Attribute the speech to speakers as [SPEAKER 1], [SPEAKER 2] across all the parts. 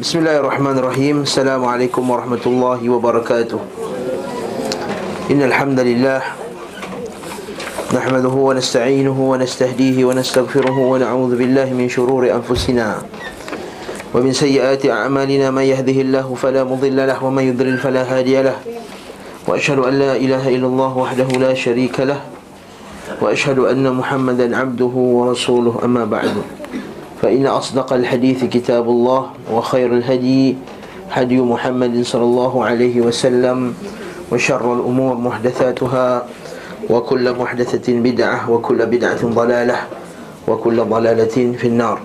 [SPEAKER 1] بسم الله الرحمن الرحيم السلام عليكم ورحمة الله وبركاته إن الحمد لله نحمده ونستعينه ونستهديه ونستغفره ونعوذ بالله من شرور أنفسنا ومن سيئات أعمالنا من يهده الله فلا مضل له ومن يضلل فلا هادي له وأشهد أن لا إله إلا الله وحده لا شريك له وأشهد أن محمدا عبده ورسوله أما بعد فإن أصدق الحديث كتاب الله وخير الهدي هدي محمد صلى الله عليه وسلم وشر الأمور محدثاتها وكل محدثة بدعة وكل بدعة ضلالة وكل ضلالة في النار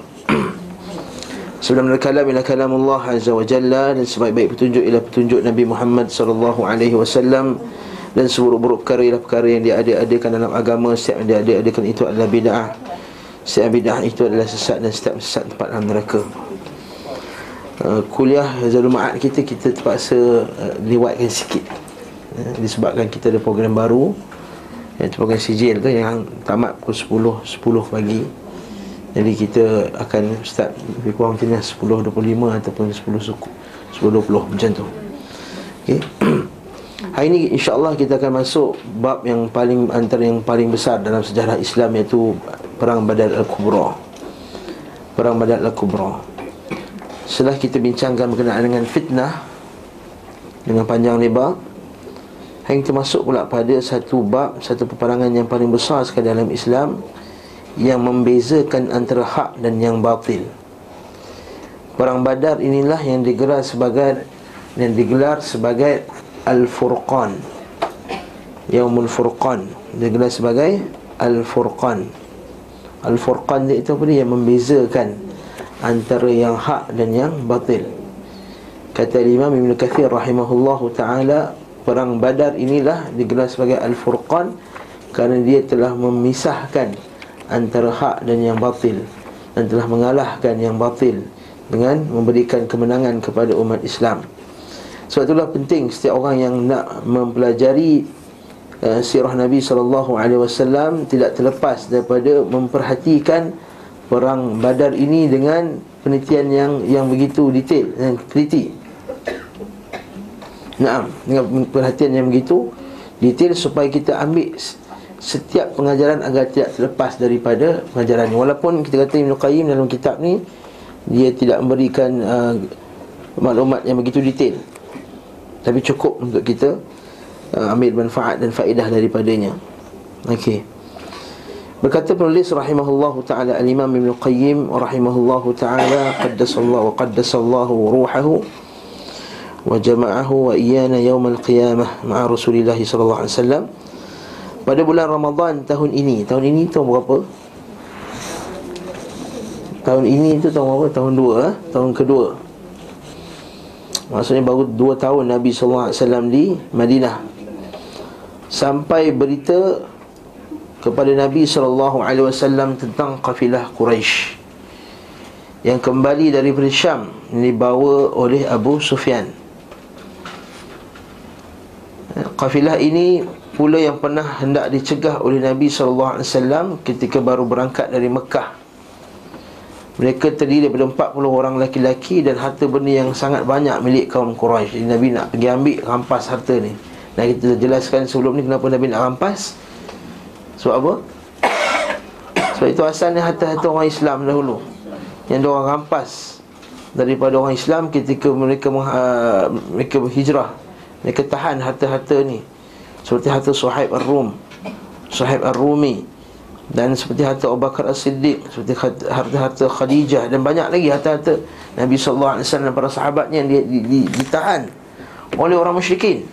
[SPEAKER 1] Sebelum berkalam ila kalam Allah Azza wa Jalla Dan sebaik-baik petunjuk ila petunjuk Nabi Muhammad sallallahu alaihi wasallam Dan seburuk-buruk perkara ialah perkara yang dia ada-adakan dalam agama Setiap yang dia ada-adakan itu adalah bid'ah Setiap bid'ah itu adalah sesat dan setiap sesat tempat dalam neraka. Uh, Kuliah Zalul Ma'ad kita, kita terpaksa uh, lewatkan sikit. Uh, Disebabkan kita ada program baru Yang program sijil tu yang tamat pukul 10, 10 pagi. Jadi kita akan start lebih kurang macam ni 10.25 ataupun 10 suku 10.20 macam tu. Okay. Hari ini insyaAllah kita akan masuk bab yang paling antara yang paling besar dalam sejarah Islam iaitu Perang Badar Al-Kubra Perang Badar Al-Kubra Setelah kita bincangkan berkenaan dengan fitnah Dengan panjang lebar kita masuk pula pada satu bab Satu peperangan yang paling besar sekali dalam Islam yang membezakan antara hak dan yang batil. Perang Badar inilah yang digelar sebagai yang digelar sebagai Al-Furqan. Yaumul Furqan digelar sebagai Al-Furqan. Al-Furqan itu apa dia yang membezakan antara yang hak dan yang batil. Kata Imam Ibn Kathir rahimahullahu taala perang Badar inilah digelar sebagai Al-Furqan kerana dia telah memisahkan antara hak dan yang batil dan telah mengalahkan yang batil dengan memberikan kemenangan kepada umat Islam. Sebab itulah penting setiap orang yang nak mempelajari uh, sirah Nabi sallallahu alaihi wasallam tidak terlepas daripada memperhatikan perang Badar ini dengan penelitian yang yang begitu detail dan teliti. Naam, dengan perhatian yang begitu detail supaya kita ambil setiap pengajaran agar tidak terlepas daripada pengajaran ini. Walaupun kita kata Ibn Qayyim dalam kitab ni dia tidak memberikan uh, maklumat yang begitu detail. Tapi cukup untuk kita uh, ambil manfaat dan faedah daripadanya. Okey. Berkata penulis rahimahullahu taala al-Imam Ibn Qayyim rahimahullahu taala qaddasallahu wa qaddasallahu ruhahu wa jama'ahu wa iyana yawm al-qiyamah ma'a Rasulillah sallallahu alaihi wasallam pada bulan Ramadan tahun ini Tahun ini tahun berapa? Tahun ini tu tahun berapa? Tahun dua eh? Tahun kedua Maksudnya baru dua tahun Nabi SAW di Madinah Sampai berita Kepada Nabi SAW Tentang kafilah Quraisy Yang kembali dari Syam Dibawa oleh Abu Sufyan Kafilah ini pula yang pernah hendak dicegah oleh Nabi SAW ketika baru berangkat dari Mekah. Mereka terdiri daripada 40 orang laki-laki dan harta benda yang sangat banyak milik kaum Quraisy. Nabi nak pergi ambil rampas harta ni. Dan kita jelaskan sebelum ni kenapa Nabi nak rampas. Sebab apa? Sebab itu asalnya harta-harta orang Islam dahulu. Yang diorang rampas daripada orang Islam ketika mereka uh, mereka berhijrah. Mereka tahan harta-harta ni seperti harta Suhaib Ar-Rum Suhaib Ar-Rumi dan seperti harta Abu Bakar As-Siddiq seperti harta-harta Khadijah dan banyak lagi harta-harta Nabi wasallam dan para sahabatnya yang ditahan oleh orang musyrikin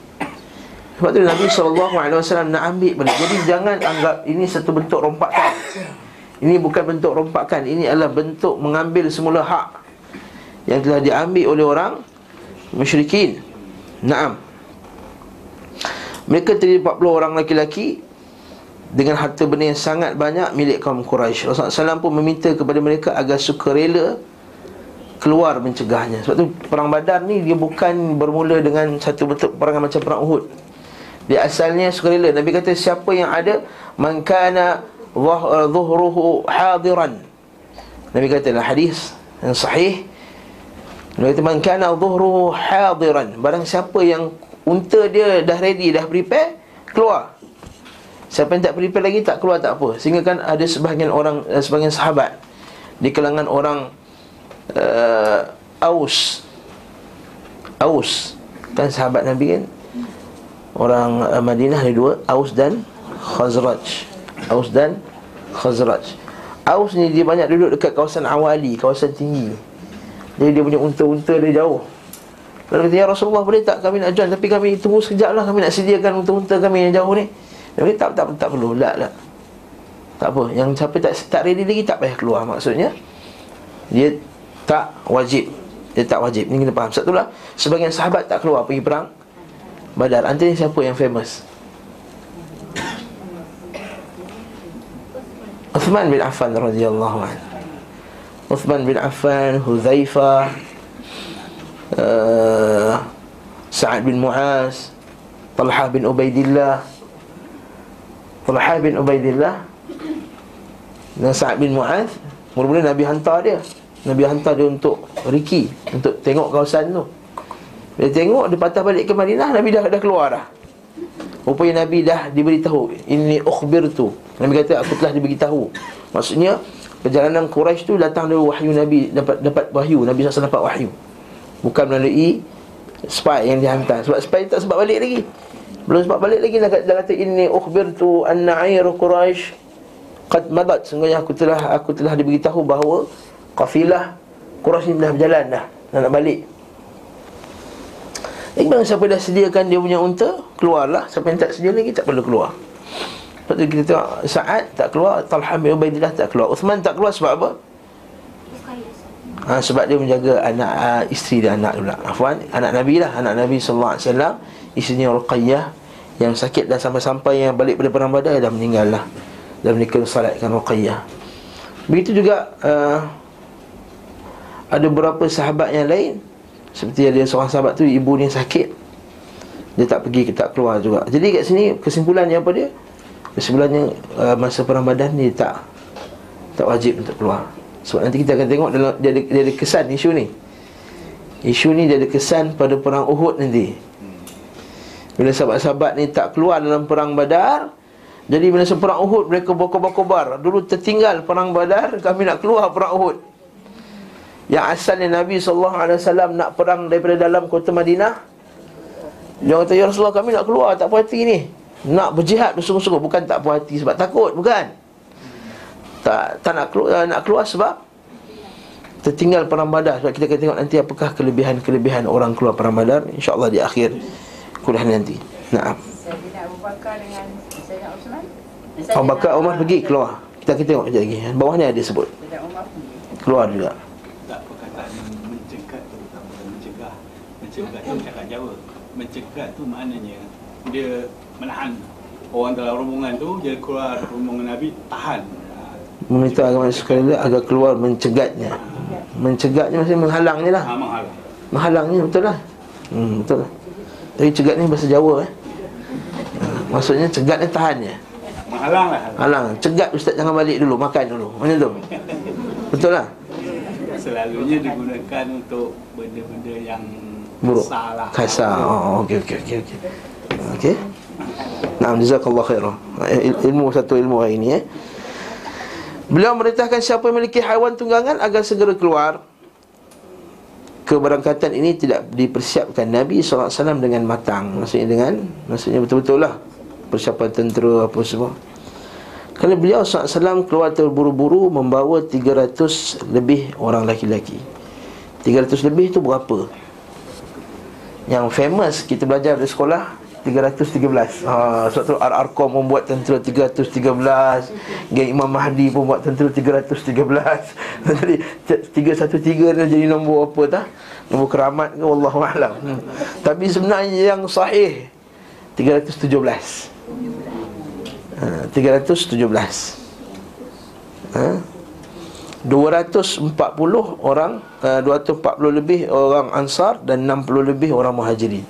[SPEAKER 1] sebab tu Nabi wasallam nak ambil balik jadi jangan anggap ini satu bentuk rompakan. Ini bukan bentuk rompakan. Ini adalah bentuk mengambil semula hak yang telah diambil oleh orang musyrikin. Naam. Mereka terdiri 40 orang laki-laki Dengan harta benda yang sangat banyak milik kaum Quraisy. Rasulullah SAW pun meminta kepada mereka agar sukarela Keluar mencegahnya. Sebab tu perang badar ni dia bukan bermula dengan satu bentuk perangan macam perang Uhud Dia asalnya sukarela Nabi kata siapa yang ada Man kana zuhruhu hadiran. Nabi kata dalam hadis yang sahih Nabi kata man kana dhuhruhu hadiran. Barang siapa yang unta dia dah ready dah prepare keluar. Siapa yang tak prepare lagi tak keluar tak apa. Sehingga kan ada sebahagian orang eh, sebahagian sahabat. Di kalangan orang uh, Aus. Aus. Kan sahabat Nabi kan orang uh, Madinah ada dua Aus dan Khazraj. Aus dan Khazraj. Aus ni dia banyak duduk dekat kawasan awali kawasan tinggi. Jadi dia punya unta-unta dia jauh. Lalu kata, Ya Rasulullah boleh tak kami nak join? Tapi kami tunggu sekejap lah Kami nak sediakan unta-unta kami yang jauh ni. Dia kata, tak, tak, tak perlu Tak, tak. Tak apa Yang siapa tak, tak ready lagi Tak payah keluar. Maksudnya Dia tak wajib. Dia tak wajib. Ini kena faham. Satu lah Sebagian sahabat tak keluar pergi perang Badar Antara siapa yang famous? Uthman bin Affan radhiyallahu anhu Uthman bin Affan, Huzaifa uh, Sa'ad bin Mu'az Talha bin Ubaidillah. Talha bin Ubaidillah Dan Sa'ad bin Mu'az Mula-mula Nabi hantar dia. Nabi hantar dia untuk Riki Untuk tengok kawasan tu Dia tengok, dia patah balik ke Madinah Nabi dah, dah keluar dah. Rupanya Nabi dah diberitahu Ini ukhbir tu Nabi kata aku telah diberitahu. Maksudnya perjalanan Quraisy tu datang dari wahyu Nabi dapat dapat wahyu. Nabi SAW dapat wahyu. Bukan melalui spy yang dihantar. Sebab spy tak sebab balik lagi. Belum sebab balik lagi dah, dah kata inni ukhbirtu anna ayr Quraisy qad madat. Sungguhnya aku telah aku telah diberitahu bahawa kafilah Quraisy dah berjalan dah. Nak, nak balik Iqbal siapa dah sediakan dia punya unta Keluarlah Siapa yang tak sedia lagi tak perlu keluar Lepas tu kita tengok Sa'ad tak keluar Talha bin Ubaidillah tak keluar Uthman tak keluar sebab apa? Ha, sebab dia menjaga anak uh, isteri dan anak pula. Afwan, anak Nabi lah, anak Nabi wasallam, isterinya Ruqayyah yang sakit dan sampai-sampai yang balik pada perang Badar dah meninggal lah. Dan mereka salatkan Ruqayyah. Begitu juga uh, ada beberapa sahabat yang lain seperti ada seorang sahabat tu ibu dia sakit. Dia tak pergi, tak keluar juga. Jadi kat sini kesimpulannya apa dia? Sebenarnya uh, masa perang badan ni tak tak wajib untuk keluar. Sebab nanti kita akan tengok dalam dia ada, dia ada kesan isu ni. Isu ni dia ada kesan pada perang Uhud nanti. Bila sahabat-sahabat ni tak keluar dalam perang Badar, jadi bila perang Uhud mereka berkobar-kobar. Dulu tertinggal perang Badar, kami nak keluar perang Uhud. Yang asalnya Nabi SAW nak perang daripada dalam kota Madinah. Dia kata, Ya Rasulullah kami nak keluar, tak puas hati ni. Nak berjihad bersungguh-sungguh Bukan tak puas hati sebab takut Bukan. Tak tak nak keluar, nak keluar sebab Tertinggal perang badar. Sebab kita akan tengok nanti Apakah kelebihan-kelebihan Orang keluar perang badar. InsyaAllah di akhir Kuliah nanti. Nah. Abu Bakar Umar pergi keluar. Kita akan tengok sekejap lagi. Bawah ni ada sebut. Keluar juga Tak perkataan mencegah tu Mencegah Mencegah tu cakap Jawa. Mencegah tu maknanya Dia menahan. Orang dalam rombongan tu dia keluar rombongan Nabi tahan. Meminta agama sekali lagi agar keluar mencegatnya. Mencegatnya maksudnya menghalangnya lah. Ha, menghalang. menghalangnya betul lah. Hmm, betul lah. Tapi cegat ni bahasa Jawa eh. Maksudnya cegat ni tahannya. Menghalang lah. Halang cegat ustaz jangan balik dulu makan dulu. Macam tu. Betul lah. Selalunya digunakan untuk benda-benda yang buruk. Kasar lah. Kasar. Oh okey okey okey okey okey Nah, jazakallahu khairan. Ilmu satu ilmu hari ini eh. Beliau merintahkan siapa yang memiliki haiwan tunggangan agar segera keluar. Keberangkatan ini tidak dipersiapkan Nabi SAW dengan matang. Maksudnya dengan Maksudnya betul-betul lah. Persiapan tentera apa semua. Kerana beliau SAW keluar terburu-buru Membawa 300 lebih orang laki-laki 300 lebih itu berapa? Yang famous kita belajar di sekolah 313 ha, Sebab tu Ar-Arqam membuat tentera 313 Geng Imam Mahdi pun buat tentera 313 Jadi 313 ni jadi nombor apa tak? Nombor keramat ke? Wallahu'alam hmm. Tapi sebenarnya yang sahih 317 ha, 317 ha? 240 orang uh, 240 lebih orang Ansar Dan 60 lebih orang Muhajirin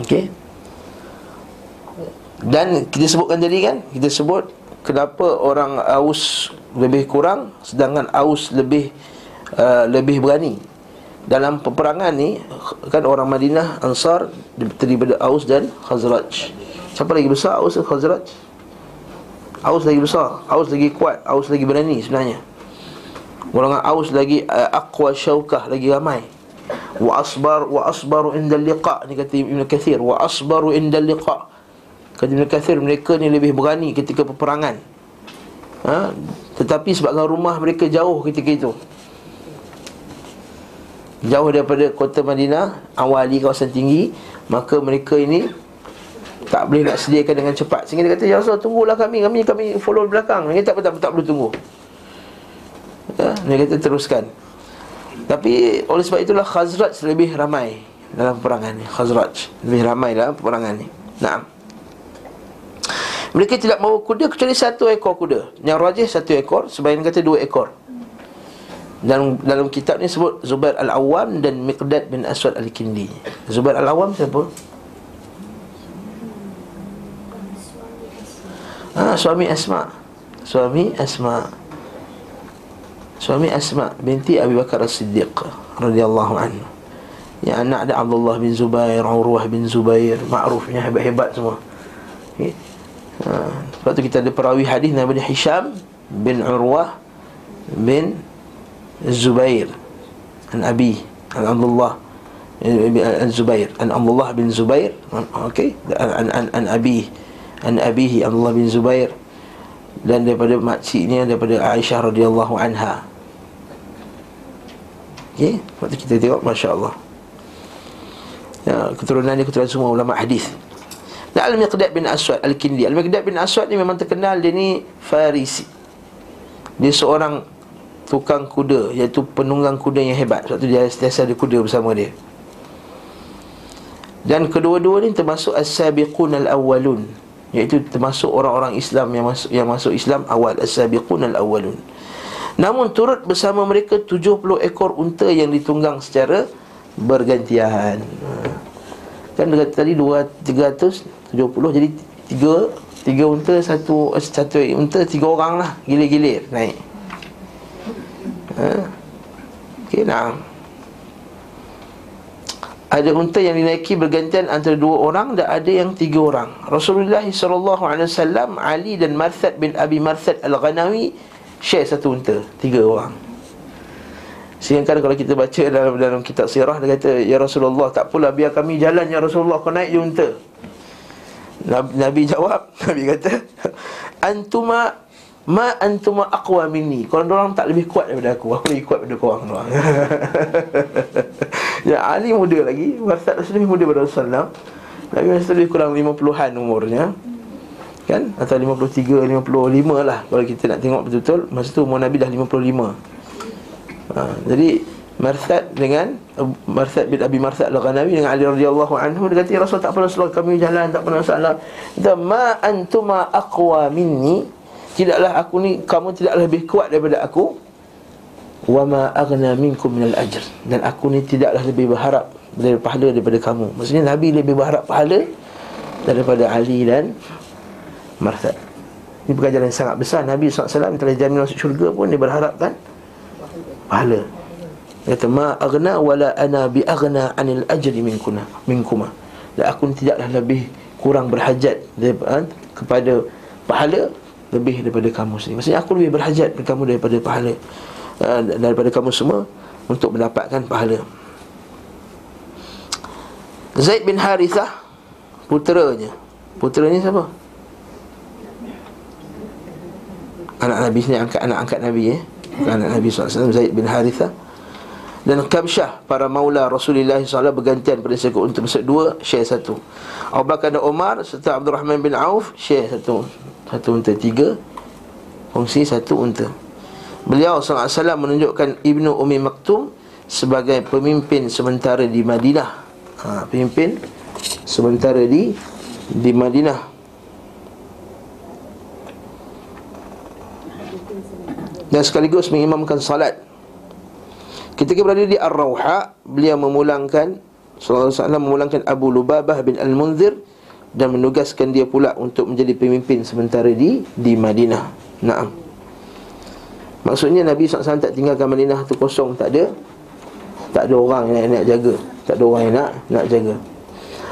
[SPEAKER 1] Okey. Dan kita sebutkan tadi kan, kita sebut kenapa orang Aus lebih kurang sedangkan Aus lebih uh, lebih berani dalam peperangan ni kan orang Madinah Ansar terdiri daripada Aus dan Khazraj. Siapa lagi besar Aus dan Khazraj? Aus lagi besar, Aus lagi kuat, Aus lagi berani sebenarnya. Golongan Aus lagi uh, aqwa syaukah lagi ramai. Wa asbar wa asbaru inda liqa ni kata Ibn Kathir wa asbaru inda liqa. Kata Ibn Kathir mereka ni lebih berani ketika peperangan. Ha? Tetapi sebabkan rumah mereka jauh ketika itu jauh daripada kota Madinah awali kawasan tinggi maka mereka ini tak boleh nak sediakan dengan cepat. Sehingga dia kata ya Rasul tunggulah kami. Kami kami follow belakang. Dia tak tak, tak, perlu tunggu. Ya, dia kata teruskan. Tapi oleh sebab itulah Khazraj lebih ramai dalam peperangan ni. Khazraj lebih ramai dalam peperangan ni. Nah mereka tidak mahu kuda kecuali satu ekor kuda. Yang rajih satu ekor sebagian kata dua ekor. Dalam dalam kitab ni sebut Zubair Al-Awwam dan Miqdad bin Aswad Al-Kindi. Zubair Al-Awwam siapa? Ah, suami Asma. Suami Asma. Suami Asma binti Abi Bakar As-Siddiq radhiyallahu anhu. Yang anak ada Abdullah bin Zubair, Urwah bin Zubair, makrufnya hebat-hebat semua. Okay. Ha, sebab tu kita ada perawi hadis nama dia Hisham bin Urwah bin Zubair An Abi An Abdullah An Zubair An Abdullah bin Zubair Okay An, an, an Abi An Abihi Abdullah bin Zubair Dan daripada makciknya Daripada Aisyah radhiyallahu anha. Okay Waktu kita tengok Masya Allah ya, Keturunan dia keturunan semua ulama hadis. Dan Al-Miqdad bin Aswad Al-Kindi. Al-Miqdad bin Aswad ni memang terkenal Dia ni Farisi. Dia seorang tukang kuda iaitu penunggang kuda yang hebat. Sebab tu dia sentiasa ada kuda bersama dia. Dan kedua-dua ni termasuk as-sabiqun al-awwalun iaitu termasuk orang-orang Islam yang masuk yang masuk Islam awal as-sabiqun al-awwalun namun turut bersama mereka 70 ekor unta yang ditunggang secara bergantian kan dekat tadi 2 370 jadi 3 tiga unta satu satu unta tiga orang lah gilir-gilir naik ha? Okey, nah. Ada unta yang dinaiki bergantian antara dua orang dan ada yang tiga orang. Rasulullah SAW, Ali dan Marthad bin Abi Marthad Al-Ghanawi share satu unta, tiga orang. Sehingga kalau kita baca dalam dalam kitab sirah dia kata ya Rasulullah tak pula biar kami jalan ya Rasulullah kau naik je unta. Nabi, Nabi jawab, Nabi kata antuma Ma antuma aqwa minni. Korang orang tak lebih kuat daripada aku. Aku lebih kuat daripada korang doang Ya Ali muda lagi. Wasat Rasul lebih muda daripada Rasulullah Nabi Rasul lebih kurang 50-an umurnya. Kan? Atau 53, 55 lah Kalau kita nak tengok betul-betul. Masa tu umur Nabi dah 55 ha, Jadi Marsad dengan Marsad bin Abi Marsad Al-Ghanawi dengan Ali radhiyallahu anhu dia kata ya Rasul tak pernah salah kami jalan tak pernah salah. Dia ma antuma aqwa minni Tidaklah aku ni Kamu tidaklah lebih kuat daripada aku. Wa ma aghna minkum minal ajr. Dan aku ni tidaklah lebih berharap Dari pahala daripada kamu. Maksudnya Nabi lebih berharap pahala Daripada Ali dan Marthad Ini pengajaran yang sangat besar. Nabi SAW telah jamin masuk syurga pun Dia berharap kan? Pahala. Dia kata Ma aghna wala ana bi aghna anil ajri minkuna Minkuma. Dan aku ni tidaklah lebih kurang berhajat daripada, Kepada pahala lebih daripada kamu sendiri. Maksudnya aku lebih berhajat kepada kamu daripada pahala uh, daripada kamu semua untuk mendapatkan pahala. Zaid bin Harithah puteranya. Puteranya siapa? Anak Nabi ni angkat anak angkat Nabi eh. Anak Nabi SAW Zaid bin Harithah dan Kabsyah para maula Rasulullah SAW bergantian pada sekut untuk dua share satu Abu Bakar dan Omar serta Abdul Rahman bin Auf share satu satu unta tiga Fungsi satu unta. Beliau SAW menunjukkan Ibnu Umi Maktum Sebagai pemimpin sementara di Madinah. Ha, Pemimpin sementara di Di Madinah. Dan sekaligus mengimamkan salat. Ketika berada di Ar-Rawha Beliau memulangkan SAW memulangkan Abu Lubabah bin Al-Munzir dan menugaskan dia pula untuk menjadi pemimpin sementara di di Madinah. Naam. Maksudnya Nabi SAW tak tinggalkan Madinah tu kosong Tak ada Tak ada orang yang nak, nak jaga Tak ada orang yang nak, nak jaga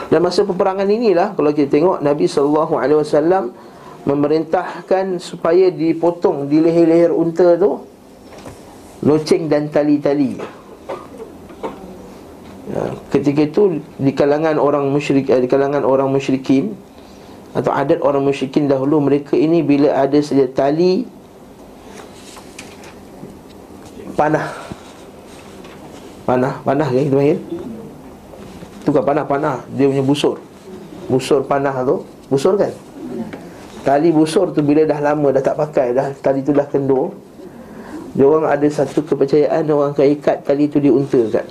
[SPEAKER 1] Dan masa peperangan inilah Kalau kita tengok Nabi SAW Memerintahkan supaya dipotong Di leher-leher unta tu Loceng dan tali-tali Ketika itu Di kalangan orang musyrik eh, Di kalangan orang musyrikin Atau adat orang musyrikin dahulu Mereka ini bila ada saja tali panah. Panah, panah kan panggil Itu kan panah-panah Dia punya busur. Busur panah tu. Busur kan? Tali busur tu bila dah lama dah tak pakai dah Tali tu dah kendur Dia orang ada satu kepercayaan Orang akan ikat tali tu di unta kan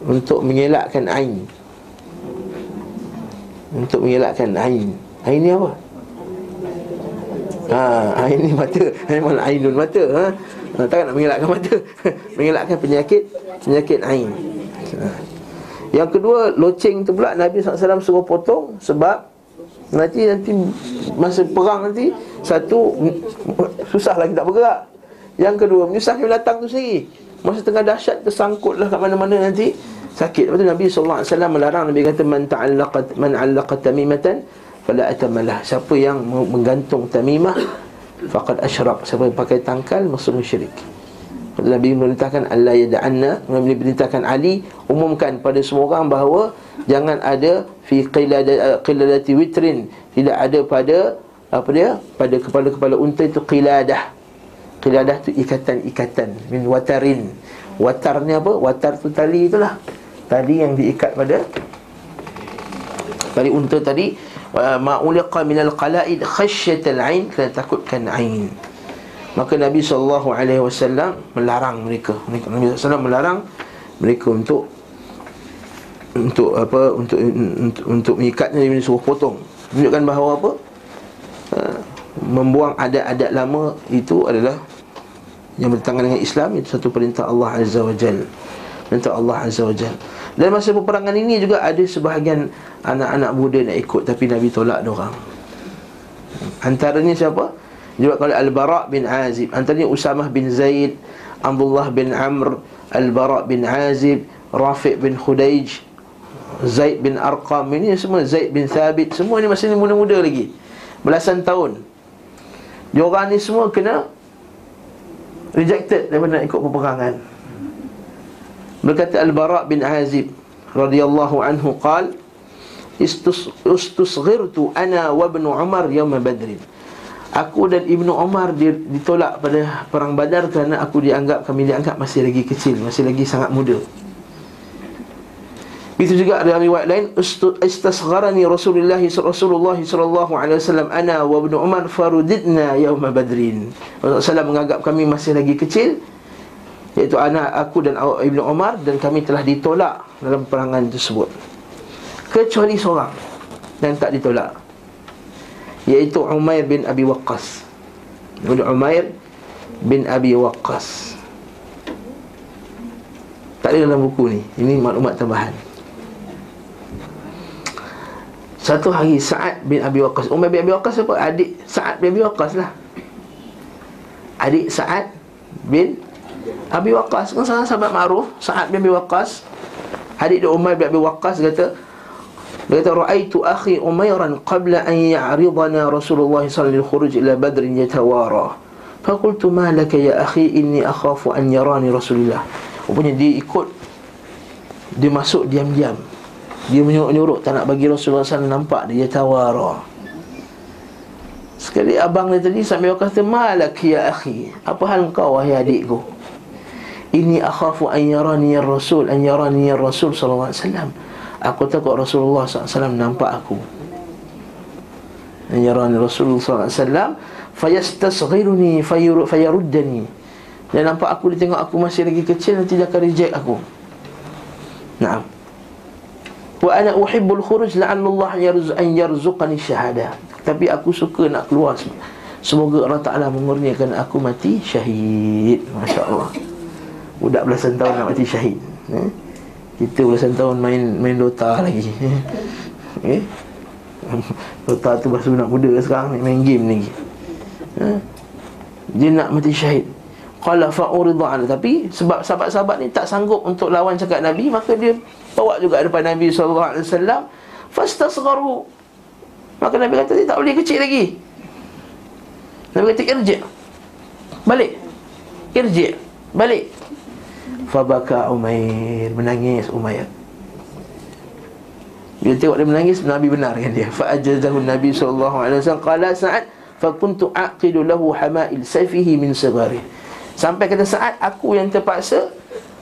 [SPEAKER 1] Untuk mengelakkan ain Untuk mengelakkan ain Ain ni apa? Ha, ain ni mata. Ain mana ainun mata, ha? ha takkan nak mengelakkan mata. mengelakkan penyakit penyakit ain. Ha. Yang kedua, loceng tu pula Nabi SAW suruh potong sebab nanti nanti masa perang nanti satu susah lagi tak bergerak. Yang kedua, menyusahkan binatang tu sendiri. Masa tengah dahsyat tersangkutlah kat mana-mana nanti. Sakit. Lepas tu Nabi SAW melarang. Nabi kata man ta'allaqat man 'allaqa tamimatan fala atamalah. Siapa yang menggantung tamimah faqad asyrak. Siapa yang pakai tangkal masuk syirik. Nabi memerintahkan Allah yada'anna Nabi memerintahkan Ali umumkan pada semua orang bahawa jangan ada fi qiladati witrin. Tidak ada pada apa dia? Pada kepala-kepala unta itu qiladah qiladah tu ikatan-ikatan min watarin. Watar ni apa? Watar tu tali itulah. Tali yang diikat pada tali unta tadi. Ma uliqa min al-qala'id khasyat al-ain kerana takutkan ain. Maka Nabi wasallam melarang mereka. Nabi sallallahu melarang mereka untuk untuk apa? Untuk untuk, untuk mengikatnya dia suruh potong. Menunjukkan bahawa apa membuang adat-adat lama itu adalah yang bertentangan dengan Islam itu satu perintah Allah Azza wa Jalla perintah Allah Azza wa Jalla dan masa peperangan ini juga ada sebahagian anak-anak muda nak ikut tapi Nabi tolak orang. Antaranya siapa? Juga kalau Al-Bara' bin Azib, antaranya Usamah bin Zaid, Abdullah bin Amr, Al-Bara' bin Azib, Rafi' bin Khudaij, Zaid bin Arqam ini semua Zaid bin Thabit semua ni masih muda-muda lagi. Belasan tahun. Diorang ni semua kena rejected daripada nak ikut peperangan. Berkata Al-Bara' bin Azib radhiyallahu anhu qal istusghirtu ana wa ibn Umar yawm Badr. Aku dan Ibnu Umar ditolak pada perang Badar kerana aku dianggap kami dianggap masih lagi kecil, masih lagi sangat muda. Itu juga ada riwayat lain istasgharani Rasulullah Rasulullah sallallahu alaihi wasallam ana wa ibnu Umar farudidna yaum Badrin. Rasulullah menganggap kami masih lagi kecil Iaitu anak aku dan Ibn Umar Dan kami telah ditolak dalam perangan tersebut. Kecuali seorang Dan tak ditolak Iaitu Umair bin Abi Waqqas. Umair bin Abi Waqqas. Tak ada dalam buku ni. Ini maklumat tambahan Satu hari Sa'ad bin Abi Waqqas Umar bin Abi Waqqas apa? Adik Sa'ad bin Abi Waqqas lah Adik Sa'ad bin Abi Waqqas kan salah sahabat ma'ruf Sa'ad bin Abi Waqqas Adik dia Umar bin Abi Waqqas kata dia kata ra'aitu akhi Umairan qabla an ya'ridana Rasulullah sallallahu alaihi khuruj ila Badr yatawara. Faqultu ma laka ya akhi inni akhafu an yarani Rasulullah. Rupanya dia ikut dia masuk diam-diam. Dia menyuruh-nyuruh tak nak bagi Rasulullah SAW nampak dia tawara. Sekali abang dia tadi sampai kata malak ya akhi. Apa hal kau wahai adikku? Ini akhafu an yarani ya Rasul an yarani ya Rasul wasallam. Aku takut Rasulullah SAW nampak aku An yarani Rasulullah SAW Fayastasghiruni fayaruddani Dan nampak aku dia tengok aku masih lagi kecil Nanti dia akan reject aku Naam Wa ana uhibbul khuruj la'allallah an yarzuqani syahada. Tapi aku suka nak keluar Semoga Allah Ta'ala mengurniakan aku mati syahid. Masya Allah Budak belasan tahun nak mati syahid. Eh? Kita belasan tahun main main Dota lagi. Eh? Dota tu bahasa budak muda sekarang main game lagi. Eh? Dia nak mati syahid Qala fa'uridha Tapi sebab sahabat-sahabat ni tak sanggup untuk lawan cakap Nabi Maka dia bawa juga depan Nabi SAW Fastasgharu. Maka Nabi kata dia tak boleh kecil lagi. Nabi kata irji' Balik. Irji' Balik. Fabaka Umair. Menangis Umair. Bila tengok dia menangis Nabi benarkan dia. Fa'ajazahu Nabi SAW Qala sa'ad Fakuntu aqidu lahu hama'il sayfihi min segari Sampai kata saat aku yang terpaksa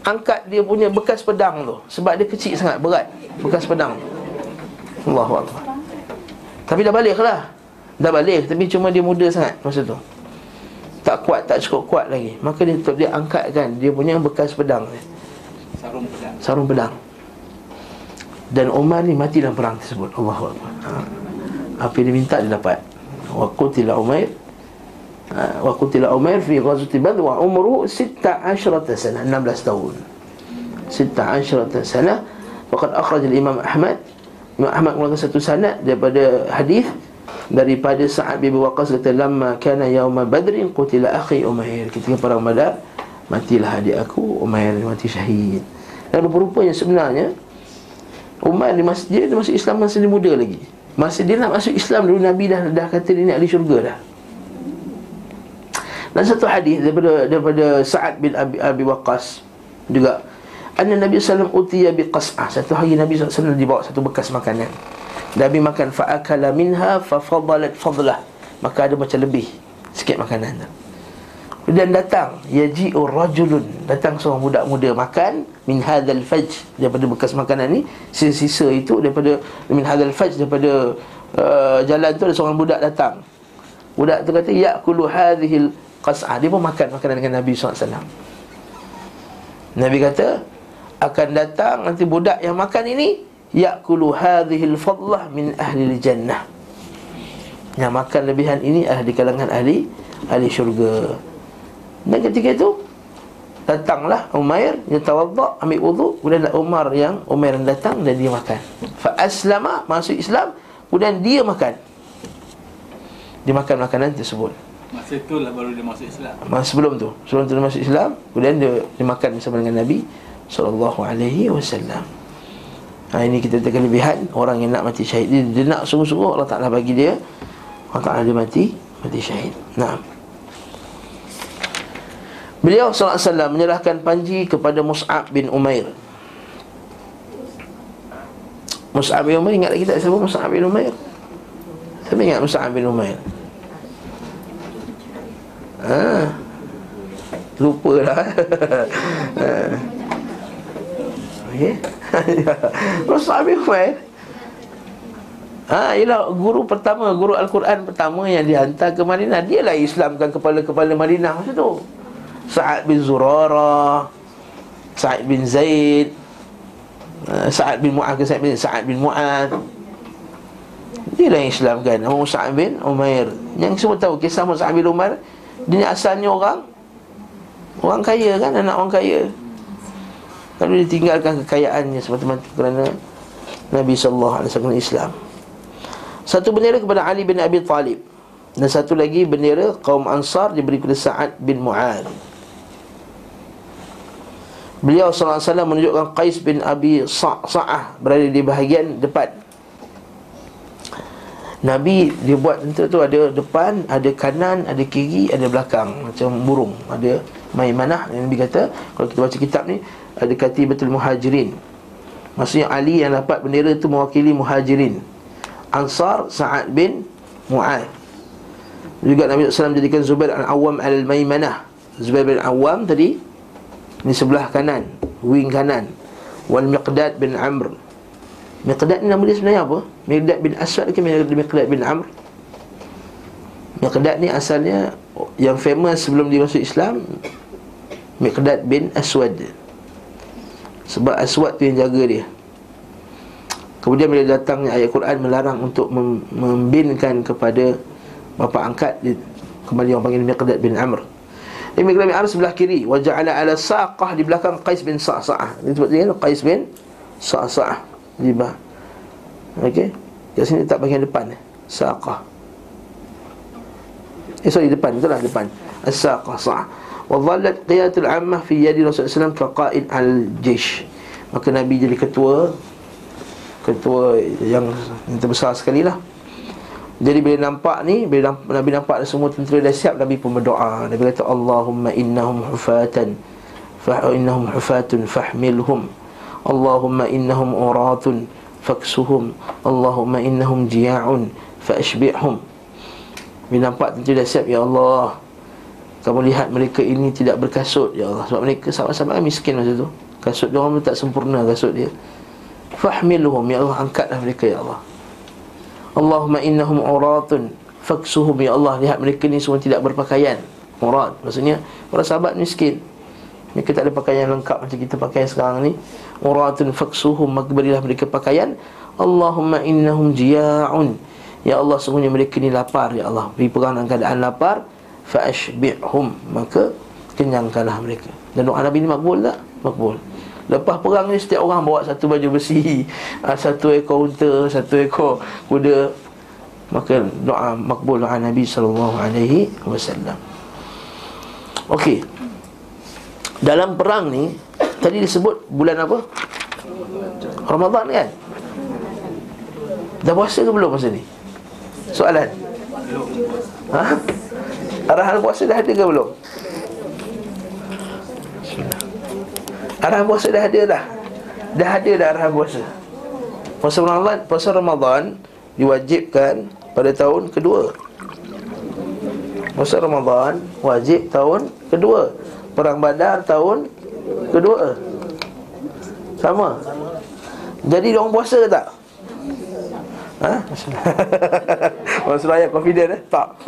[SPEAKER 1] Angkat dia punya bekas pedang tu. Sebab dia kecil sangat, berat. Bekas pedang. Allahu Akbar. Tapi dah balik lah. Dah balik, tapi cuma dia muda sangat Masa tu. Tak kuat, tak cukup kuat lagi. Maka dia, dia angkatkan Dia punya bekas pedang
[SPEAKER 2] Sarung pedang.
[SPEAKER 1] Sarung pedang. Dan Umar ni mati dalam perang tersebut. Allahu Akbar. Ha. Apa yang dia minta dia dapat. Wa qutila Umair wa qutila Umair fi ghazwati Badr wa umruhu 16 sana 16 tahun. 16 sana. Faqad akhraj al-Imam Ahmad. Imam Ahmad mengeluarkan satu sanad daripada hadis daripada Sa'ad bin Waqqas kata lamma kana yauma badrin qutila akhi Umair. Ketika perang Badar matilah adik aku Umair mati syahid. Dan rupa-rupanya sebenarnya Umar di masjid dia masuk Islam masa dia muda lagi. Masa dia nak masuk Islam dulu Nabi dah dah kata dia ni ahli syurga dah dan satu hadis daripada daripada Sa'ad bin Abi, Abi Waqqas juga anna Nabi sallallahu utiya bi qas'ah. Satu hari Nabi sallallahu dibawa satu bekas makanan. Nabi makan fa akala minha fa fadalat fadlah. Maka ada macam lebih sikit makanan tu. Kemudian datang yaji'u rajulun datang seorang budak muda makan min hadzal fajj daripada bekas makanan ni sisa-sisa itu daripada min hadzal fajj daripada uh, jalan tu ada seorang budak datang. Budak tu kata ya'kulu hadhil qas'ah Dia pun makan makanan dengan Nabi SAW Nabi kata Akan datang nanti budak yang makan ini Ya'kulu hadhil fadlah min ahli jannah. Yang makan lebihan ini di kalangan ahli Ahli syurga. Dan ketika itu Datanglah Umair Dia tawadda ambil wudhu Kemudian Umar yang Umair yang datang dan dia makan. Fa'aslama masuk Islam Kemudian dia makan. Dia makan makanan tersebut
[SPEAKER 2] Masa tu lah baru dia masuk Islam.
[SPEAKER 1] Masa sebelum tu. Sebelum tu dia masuk Islam Kemudian dia, dia makan bersama dengan Nabi Sallallahu alaihi wasallam. Ha, ini kita tengok kelebihan Orang yang nak mati syahid Dia, dia nak sungguh-sungguh Allah Ta'ala bagi dia Allah Ta'ala dia mati Mati syahid. Nah Beliau SAW menyerahkan panji kepada Mus'ab bin Umair. Mus'ab bin Umair Ingat lagi tak siapa Mus'ab bin Umair? Siapa ingat Mus'ab bin Umair ha. Lupa lah Rasul Abi Humaid Ha, ialah guru pertama, guru Al-Quran pertama yang dihantar ke Madinah. Dia lah Islamkan kepala-kepala Madinah masa tu. Sa'ad bin Zurara Sa'ad bin Zaid ha, Sa'ad bin Mu'ad Sa'ad bin, Sa'ad bin Mu'ad Dia lah yang Islamkan. Nama Sa'ad bin Umair. Yang semua tahu kisah Sa'ad bin Umar dia asalnya orang. Orang kaya kan Anak orang kaya. Lalu dia tinggalkan kekayaannya Semata-mata kerana Nabi SAW Islam. Satu bendera kepada Ali bin Abi Talib. Dan satu lagi bendera Kaum Ansar diberi kepada Sa'ad bin Mu'ad Beliau SAW menunjukkan Qais bin Abi Sa'ah Berada di bahagian depan Nabi dia buat tentu tu ada depan, ada kanan, ada kiri, ada belakang macam burung. Ada maimanah yang Nabi kata kalau kita baca kitab ni ada kati betul muhajirin. Maksudnya Ali yang dapat bendera tu mewakili muhajirin. Ansar Sa'ad bin Mu'ad. Juga Nabi SAW jadikan Zubair al-Awwam al-Maimanah. Zubair bin Awam tadi ni sebelah kanan, wing kanan. Wal Miqdad bin Amr Miqdad ni nama dia sebenarnya apa? Miqdad bin Aswad ke Miqdad bin Amr? Miqdad ni asalnya yang famous sebelum dia masuk Islam Miqdad bin Aswad. Sebab Aswad tu yang jaga dia. Kemudian bila datangnya ayat Quran melarang untuk mem- membinkan kepada bapa angkat dia, Kembali orang panggil Miqdad bin Amr. Ini Miqdad bin Amr sebelah kiri. Waja'ala ala saqah di belakang Qais bin Sa'sa'ah. Ini sebut dia Qais bin Sa'sa'ah Libah Okey? Kat sini tak bahagian depan eh. Saqah. Eh sorry depan. Betul lah depan. As-saqah sah wa dhallat qiyatul ammah fi yadi Rasulullah SAW kaqaid al-jish maka Nabi jadi ketua ketua yang, yang terbesar sekali lah jadi bila nampak ni Bila Nabi nampak semua tentera dah siap Nabi pun berdoa. Nabi kata Allahumma innahum hufatan fa innahum hufatun fahmilhum Allahumma innahum uratun faksuhum. Allahumma innahum jia'un fashbi'hum Bila nampak tentera dah siap Ya Allah Kamu lihat mereka ini tidak berkasut. Ya Allah Sebab mereka sahabat-sahabat miskin masa tu. Kasut dia orang tak sempurna kasut dia. Fahmilhum Ya Allah angkatlah mereka Ya Allah. Allahumma innahum uratun faksuhum. Ya Allah lihat mereka ni semua tidak berpakaian. Urat maksudnya para sahabat miskin. Mereka tak ada pakaian lengkap macam kita pakai sekarang ni uratun faksuhum berilah mereka pakaian. Allahumma innahum jia'un ya Allah semuanya mereka ni lapar ya Allah. Beri perang dalam keadaan lapar fa ashbihum maka kenyangkanlah mereka. Dan doa Nabi ni makbul tak? Makbul. Lepas perang ni setiap orang bawa satu baju besi ah, Satu ekor unta Satu ekor kuda. Maka doa makbul doa Nabi SAW Okey. Dalam perang ni Tadi disebut bulan apa? Ramadan kan? Dah puasa ke belum masa ni? Soalan Ha? Arahan puasa dah ada ke belum? Arahan puasa dah ada dah Dah ada dah arahan puasa Puasa Ramadan Puasa Ramadan Diwajibkan pada tahun kedua Puasa Ramadan Wajib tahun kedua Perang Badar tahun kedua Sama Jadi orang puasa ke tak? Ha? Orang Suraya confident eh? Tak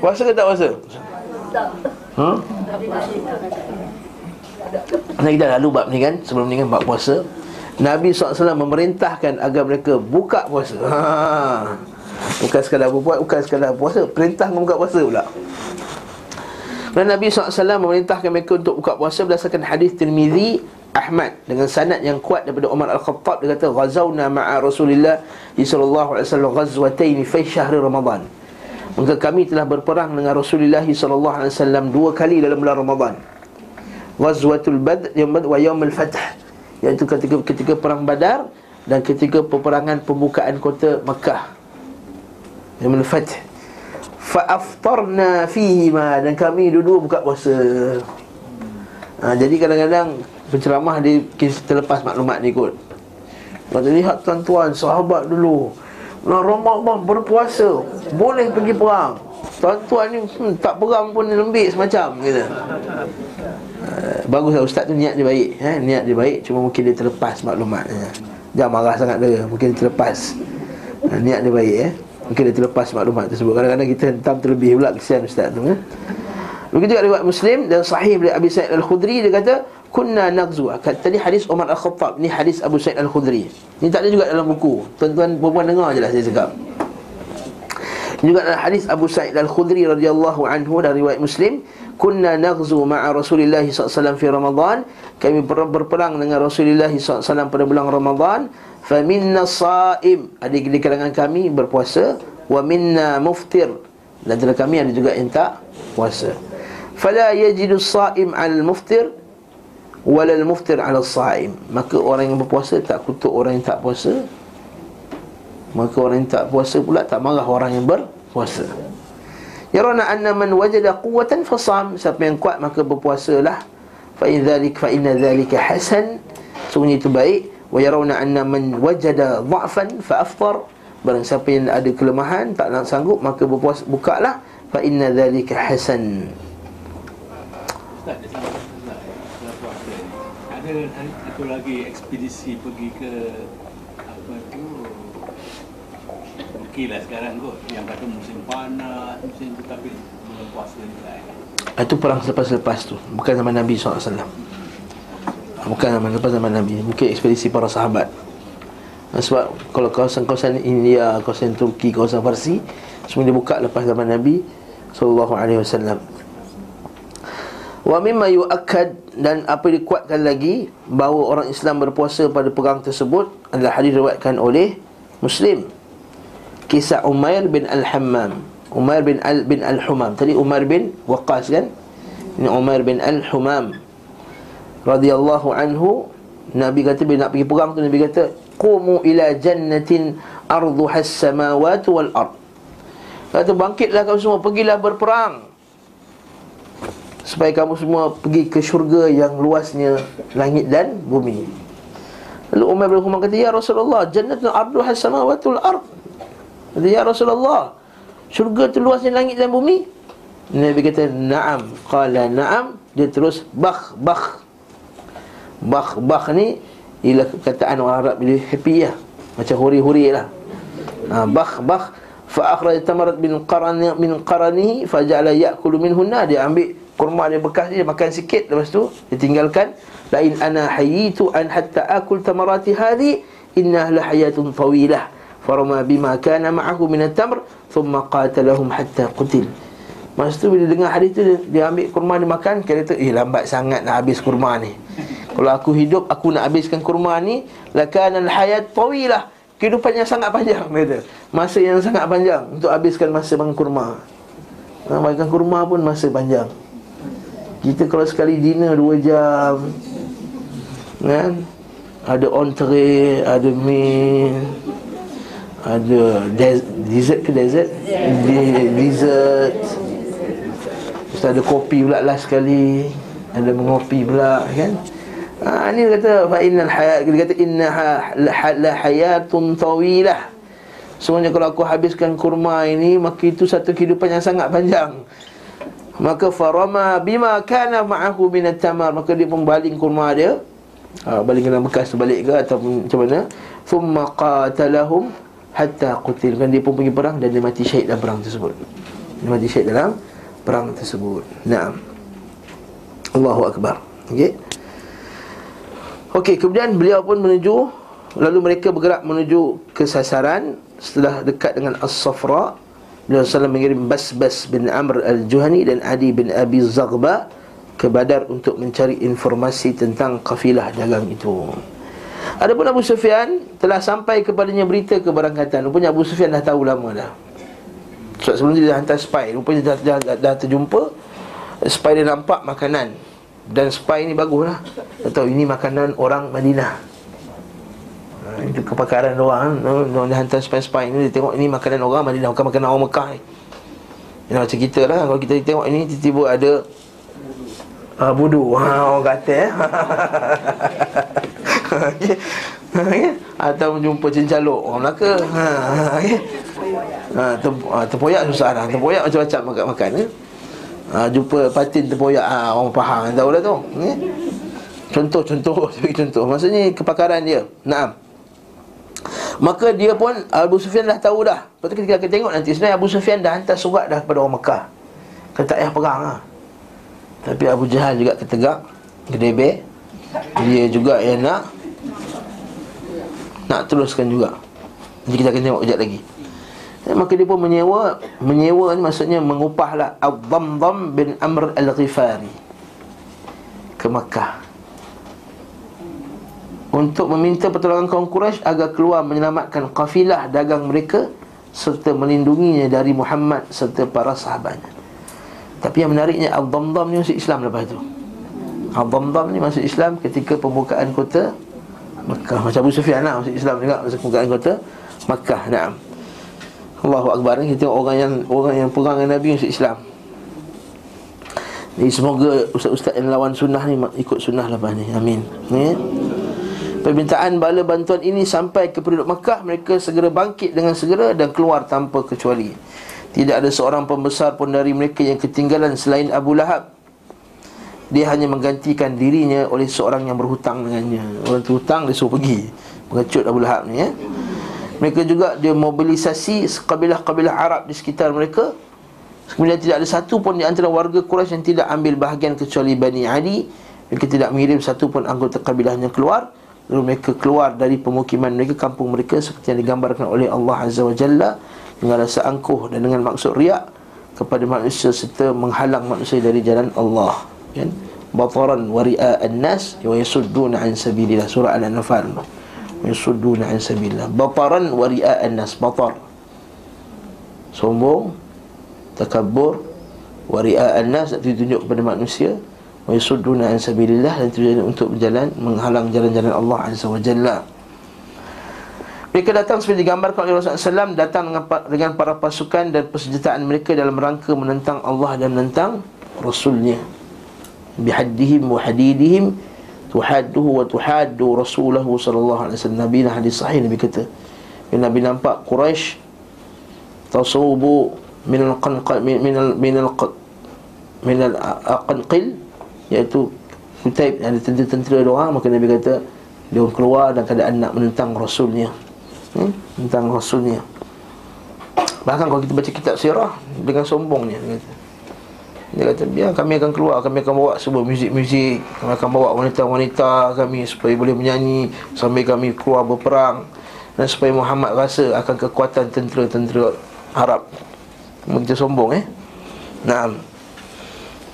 [SPEAKER 1] Puasa ke tak puasa? Tak Hmm? Nah, kita lalu bab ni kan Sebelum ni kan bab puasa Nabi SAW memerintahkan agar mereka buka puasa ha. Bukan sekadar berbuat, bukan sekadar puasa Perintah membuka puasa pula dan Nabi SAW memerintahkan mereka untuk buka puasa Berdasarkan hadis Tirmizi Ahmad Dengan sanad yang kuat daripada Umar Al-Khattab Dia kata Ghazawna ma'a Rasulullah Sallallahu alaihi wasallam Ghazwataini fi syahri Ramadan Maka kami telah berperang dengan Rasulullah SAW dua kali dalam bulan Ramadan. Ghazwatul Badr wa Yaumul Fath. Iaitu ketika ketika perang Badar dan ketika peperangan pembukaan kota Mekah. Yaumul Fath. Fa aftarna fihi ma dan kami dua-dua buka puasa. Ha, jadi kadang-kadang penceramah dia terlepas maklumat ni kot. Kalau lihat tuan-tuan sahabat dulu Bulan Ramadan berpuasa Boleh pergi perang Tuan-tuan ni hmm, tak perang pun lembik semacam gitu. Uh, bagus lah ustaz tu niat dia baik eh? Niat dia baik cuma mungkin dia terlepas maklumat eh? Jangan marah sangat dia Mungkin dia terlepas uh, Niat dia baik eh? Mungkin dia terlepas maklumat tersebut. Kadang-kadang kita hentam terlebih pula Kesian ustaz tu eh? Begitu juga riwayat Muslim dan sahih dari Abi Sa'id Al-Khudri dia kata kunna nagzu. Tadi hadis Umar Al-Khattab ni hadis Abu Sa'id Al-Khudri. Ni tak ada juga dalam buku. Tuan-tuan perempuan dengar jelah saya cakap. Ini juga dalam hadis Abu Sa'id Al-Khudri radhiyallahu anhu dari riwayat Muslim kunna nagzu ma'a Rasulillah SAW fi Ramadan. Kami berperang dengan Rasulullah SAW pada bulan Ramadan fa minna sa'im. Ada di kalangan kami berpuasa. Wa minna muftir. Dan dalam kami ada juga yang tak puasa. Fala yajidu sa'im al-muftir walal muftir ala saim. Maka orang yang berpuasa tak kutuk orang yang tak puasa. Maka orang yang tak puasa pula tak marah orang yang berpuasa. Yarana anna man wajada quwwatan fasam siapa yang kuat maka berpuasalah. Fa in dhalik fa inna dhalika hasan. Sungguh itu baik wa yarawna anna man wajada dha'fan fa aftar barang siapa yang ada kelemahan tak nak sanggup maka berpuasa bukalah. Fa inna dhalika hasan.
[SPEAKER 2] Ada satu lagi ekspedisi pergi ke apa tu Okey lah sekarang kot. Yang kata musim panas Musim tu tapi Bulan puasa ni
[SPEAKER 1] Itu perang selepas-selepas tu. Bukan zaman Nabi SAW Bukan zaman lepas zaman Nabi Mungkin ekspedisi para sahabat. Sebab Kalau kawasan-kawasan India Kawasan Turki Kawasan Farsi Semua dibuka lepas zaman Nabi Sallallahu alaihi wasallam. Wa mimma yu'akkad dan apa dikuatkan lagi bahawa orang Islam berpuasa pada perang tersebut adalah hadis riwayatkan oleh Muslim. Kisah Umair bin Al-Hammam. Umar bin Al bin Al-Humam. Tadi Umar bin Waqas kan? Ini Umar bin Al-Humam radhiyallahu anhu Nabi kata bila nak pergi perang tu Nabi kata qumu ila jannatin arduha as-samawati wal ard. Kata bangkitlah kamu semua pergilah berperang supaya kamu semua pergi ke syurga yang luasnya langit dan bumi. Lalu Umar bin Khattab kata ya Rasulullah jannatun arduha as-samawati wal ard. Kata ya Rasulullah syurga tu luasnya langit dan bumi? Nabi kata na'am. Qala na'am. Dia terus bakh bakh Bakh Bakh ni Ialah kataan orang Arab bila happy lah Macam huri-huri lah ha, Bakh Bakh Fa'akhraj tamarat min qarani min qaranihi faja'ala ya'kulu minhunna dia ambil kurma dia bekas dia makan sikit lepas tu dia tinggalkan la in ana hayitu an hatta akul tamarati hadhi inna la hayatun tawilah farama bima kana ma'ahu min at-tamr thumma qatalahum hatta qutil Masa tu bila dengar hadis tu dia, dia ambil kurma dia makan kata tu eh lambat sangat nak habis kurma ni. Kalau aku hidup Aku nak habiskan kurma ni Lakana al-hayat tawilah. Kehidupan yang sangat panjang kata. Masa yang sangat panjang Untuk habiskan masa makan kurma. Ha, Makan kurma pun masa panjang. Kita kalau sekali dinner 2 jam Kan? Ada entree Ada main Ada des- Dessert ke dessert? Dessert Terus ada kopi pula last sekali Ada mengopi pula kan Ha, ini kata fa innal hayat dia kata inna la hayatun tawilah. Semuanya kalau aku habiskan kurma ini maka itu satu kehidupan yang sangat panjang. Maka farama bima kana ma'ahu min tamar maka dia membaling kurma dia. Ha, baling dalam bekas balik ke atau macam mana? Thumma qatalahum hatta qutil kan dia pun pergi perang dan dia mati syahid dalam perang tersebut. Dia mati syahid dalam perang tersebut. Naam. Allahu akbar. Okey. Okey, kemudian beliau pun menuju Lalu mereka bergerak menuju ke sasaran Setelah dekat dengan As-Safra Beliau SAW mengirim Bas-Bas bin Amr Al-Juhani dan Adi bin Abi Zaghba Ke Badar untuk mencari informasi tentang kafilah dagang itu Adapun Abu Sufyan telah sampai kepadanya berita keberangkatan Rupanya Abu Sufyan dah tahu lama dah Sebab sebelum dia dah hantar spy. Rupanya dah, dah, dah, dah terjumpa Spy dia nampak makanan. Dan spy ni bagus lah. Tahu ini makanan orang Madinah. Ha, Itu kepakaran orang Orang. Dia hantar spy-spy ni Dia tengok ini makanan orang Madinah Bukan makanan orang Mekah ni. Ini macam kita lah. Kalau kita tengok ini Tiba-tiba ada uh, Budu. Ha, Orang kata eh. Okay. okay. Atau jumpa cincaluk Orang Melaka. Ha, okay. Ha, Tempoyak susah lah. Tempoyak macam-macam makan-makan eh? ha, Jumpa patin terpoyak ha, Orang faham Tahu lah tu eh? Contoh-contoh Contoh Maksudnya kepakaran dia. Naam. Maka dia pun Abu Sufyan dah tahu dah. Lepas tu kita akan tengok nanti Sebenarnya Abu Sufyan dah hantar surat dah kepada orang Mekah. Kata tak payah perang lah. Tapi Abu Jahal juga ketegak Gedebek Dia juga yang nak Nak teruskan juga. Nanti kita akan tengok kejap lagi Ya, maka dia pun menyewa Menyewa ni maksudnya mengupahlah Al-Dhamdham bin Amr Al-Ghifari Ke Makkah. Untuk meminta pertolongan kaum Quraisy Agar keluar menyelamatkan kafilah dagang mereka Serta melindunginya dari Muhammad Serta para sahabatnya Tapi yang menariknya Al-Dhamdham ni masuk Islam lepas tu. Al-Dhamdham ni masuk Islam ketika pembukaan kota Makkah. Macam Abu Sufyan lah masuk Islam juga Masa pembukaan kota Makkah, na'am Allahu Akbar. Kita tengok orang yang orang yang perang Nabi masuk Islam. Jadi semoga ustaz-ustaz yang lawan sunnah ni ikut sunnah lepas ni. Amin. Ni. Permintaan bala bantuan ini sampai ke penduduk Mekah Mereka segera bangkit dengan segera dan keluar tanpa kecuali. Tidak ada seorang pembesar pun dari mereka yang ketinggalan selain Abu Lahab. Dia hanya menggantikan dirinya oleh seorang yang berhutang dengannya. Orang tu hutang dia suruh pergi. Mengecut Abu Lahab ni ya mereka juga dia mobilisasi kabilah-kabilah Arab di sekitar mereka. Kemudian tidak ada satu pun di antara warga Quraisy yang tidak ambil bahagian kecuali Bani Adi. Mereka tidak mengirim satu pun anggota kabilahnya keluar. Lalu mereka keluar dari pemukiman mereka, kampung mereka Seperti yang digambarkan oleh Allah Azza wa Jalla Dengan rasa angkuh dan dengan maksud riak Kepada manusia serta menghalang manusia dari jalan Allah. Kan? Bataran wa ria'an nas Wa yasudduna an sabilillah. Surah Al-Anfal yasudduna an sabilillah. Bataran wa ria'an nas batar. Sombong Takabur Wa ria'an nas Itu tunjuk kepada manusia. Wa yusudduna an sabilillah Dan tujuan untuk berjalan Menghalang jalan-jalan Allah Azza wa Jalla. Mereka datang seperti digambarkan oleh Rasulullah SAW Datang dengan, dengan para pasukan dan persenjataan mereka Dalam rangka menentang Allah dan menentang Rasulnya. Bihaddihim wa hadidihim Tuhadduhu wa tuhaddu Rasulahu sallallahu alaihi wasallam. Nabi hadis sahih Nabi kata Nabi nampak Quraisy Tasubu Minal qanqal Minal Minal Minal aqanqil Iaitu Kutaib ada tentera-tentera doang Maka Nabi kata Dia keluar dan keadaan nak menentang Rasulnya. Hmm? tentang Rasulnya. Bahkan kalau kita baca kitab sirah Dengan sombongnya Dia kata, dia kata biar kami akan keluar Kami akan bawa sebuah muzik-muzik Kami akan bawa wanita-wanita kami Supaya boleh menyanyi Sambil kami keluar berperang Dan supaya Muhammad rasa Akan kekuatan tentera-tentera Arab. Begitu sombong eh? Nah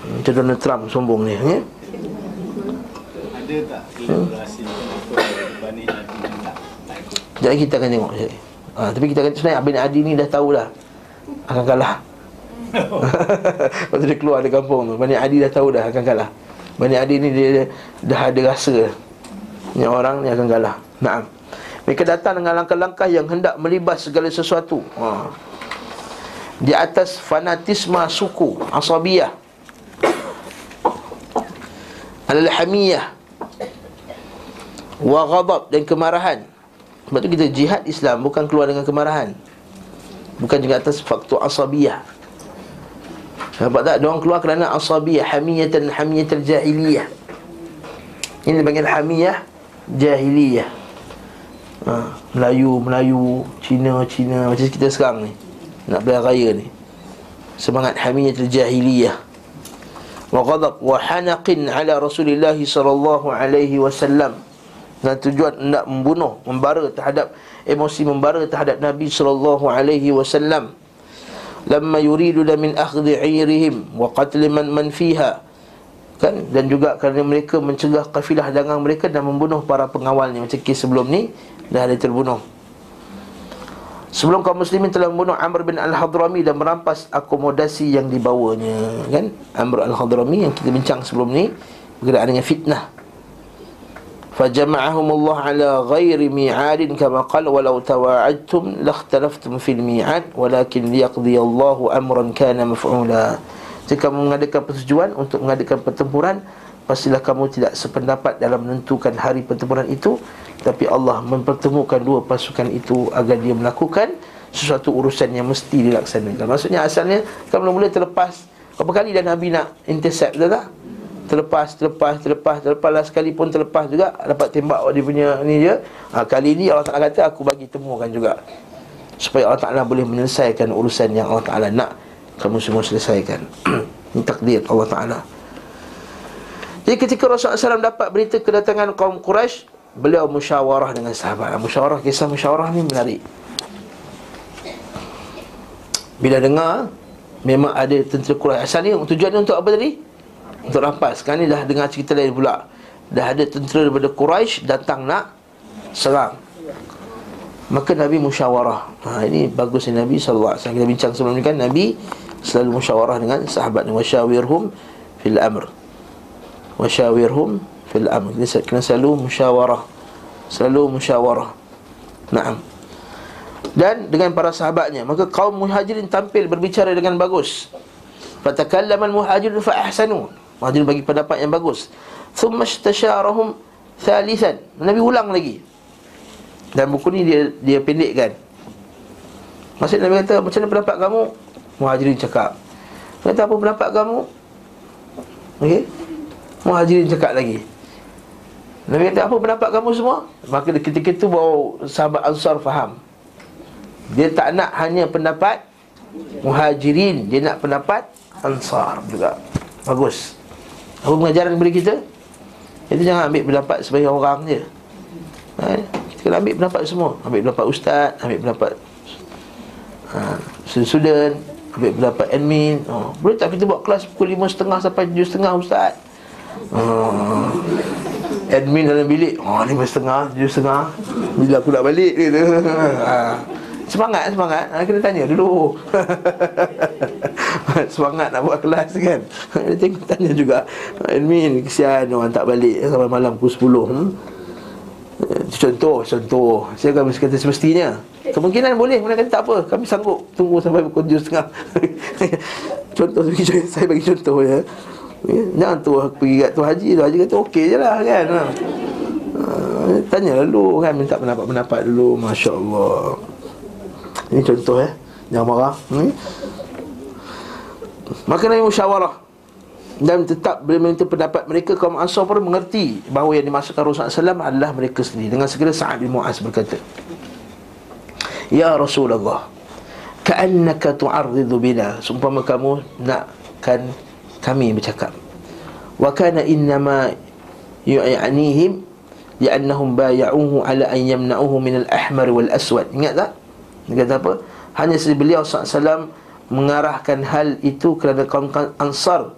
[SPEAKER 1] Macam Donald Trump sombong ni eh?
[SPEAKER 2] Ada tak kolaborasi hmm?
[SPEAKER 1] Jadi kita akan tengok ha, Tapi kita akan sebenarnya Abin Adi ni dah tahu dah Akan kalah Lepas tu dia keluar dari kampung tu. Bani Adi dah tahu dah akan kalah. Bani Adi ni dia, dia dah ada rasa Yang orang ni akan kalah. Naam. Mereka datang dengan langkah-langkah yang hendak melibas segala sesuatu. Ha. Di atas fanatisme suku Asabiyah. Al-Hamiyah Wa ghadab dan kemarahan. Sebab tu kita jihad Islam bukan keluar dengan kemarahan. Bukan juga atas faktor asabiyah Nampak tak? Diorang keluar kerana asabiyah Hamiyatan hamiyatal jahiliyah. Ini dipanggil hamiyah Jahiliyah. Ha, Melayu, Melayu Cina, Cina Macam kita sekarang ni. Nak belah raya ni. Semangat hamiyatul jahiliyah. Wa ghadab wa hanaqin ala Rasulullah sallallahu alaihi wasallam. Dengan tujuan nak membunuh, membara terhadap emosi membara terhadap Nabi sallallahu alaihi wasallam. Lamma yuridu la min akhdhi 'irihim wa qatl man man fiha. Kan? Dan juga kerana mereka mencegah kafilah dagang mereka dan membunuh para pengawalnya. Macam kes sebelum ni dah ada terbunuh. Sebelum kaum muslimin telah membunuh Amr bin Al-Hadrami dan merampas akomodasi yang dibawanya. Kan? Amr Al-Hadrami yang kita bincang sebelum ni berkaitan dengan fitnah فجمعهم الله على غير ميعاد كما قال ولو تواعدتم لاختلفتم في الميعاد ولكن ليقضي الله أمرا كان مفعولا jika mengadakan persetujuan untuk mengadakan pertempuran pastilah kamu tidak sependapat dalam menentukan hari pertempuran itu tapi Allah mempertemukan dua pasukan itu agar dia melakukan sesuatu urusan yang mesti dilaksanakan maksudnya asalnya kan mula-mula terlepas berapa kali dah Nabi nak intercept betul tak Terlepas terlepas terlepas terlepas lah sekali pun terlepas juga dapat tembak dia punya ni je ha, kali ni Allah Taala kata aku bagi temukan juga supaya Allah Taala boleh menyelesaikan urusan yang Allah Taala nak kamu semua selesaikan. Ini takdir Allah Taala. Jadi ketika Rasulullah SAW dapat berita kedatangan kaum Quraisy beliau musyawarah dengan sahabat. Musyawarah kisah musyawarah ni menarik. Bila dengar memang ada tentera Quraisy asalnya tujuannya untuk apa tadi untuk rampas Sekarang ni dah dengar cerita lain pula. Dah ada tentera daripada Quraisy datang nak serang. Maka Nabi musyawarah. Ha, Ini bagus ni Nabi SAW Kita bincang sebelum ni kan Nabi selalu musyawarah dengan sahabat ni. Wasyawirhum fil amr. Wasyawirhum fil amr. Kita kena selalu musyawarah. Selalu musyawarah. Naam. Dan dengan para sahabatnya Maka kaum muhajirin tampil berbicara dengan bagus. Fatakallaman muhajirin fa ahsanu Muhajirin bagi pendapat yang bagus. Thumma istasyarahum thalithan. Nabi ulang lagi. Dan buku ni dia dia pendekkan. Maksudnya Nabi kata Macam mana pendapat kamu? Muhajirin cakap. Kata apa pendapat kamu? Okey. Muhajirin cakap lagi. Nabi kata apa pendapat kamu semua? Maka ketika itu bawa sahabat Ansar faham. Dia tak nak hanya pendapat Muhajirin. Dia nak pendapat Ansar juga. Bagus apa pengajaran kepada kita? Itu jangan ambil pendapat sebagai orang je ha? Kita kena ambil pendapat semua Ambil pendapat ustaz, ambil pendapat ha, Student Ambil pendapat admin oh, Boleh tak kita buat kelas pukul 5.30 sampai 7.30 ustaz? Oh, admin dalam bilik Oh 5.30, 7.30 Bila aku nak balik gitu. ha. Semangat semangat. Ha, Kena tanya dulu. Semangat nak buat kelas kan? Dia tengok tanya juga. Admin kesian orang tak balik Sampai malam pukul 10 hmm? Contoh, contoh. Saya akan kata semestinya. Kemungkinan boleh, mana kata tak apa. Kami sanggup tunggu sampai pukul 7 setengah. Contoh, saya bagi contoh ya. Jangan tu pergi kat tu haji Tu. Haji kata okey je lah kan? Ha. Tanya dulu kan? Minta pendapat-pendapat dulu Masya Allah Ini contoh ya Jangan marah hmm? Maka Nabi musyawarah. Dan tetap bila meminta pendapat mereka kaum Ansar pun mengerti bahawa yang dimaksudkan Rasulullah SAW adalah mereka sendiri. Dengan segera Sa'ad bin Mu'az berkata Ya Rasulullah ka'annaka tu'arridu bina. Sumpama kamu nakkan kami bercakap. Wa kana innama yu'anihim li'annahum bay'uhu ala an yamna'uhu min al-ahmar wal aswad. Ingat tak dia kata apa hanya beliau SAW mengarahkan hal itu kerana kaum Ansar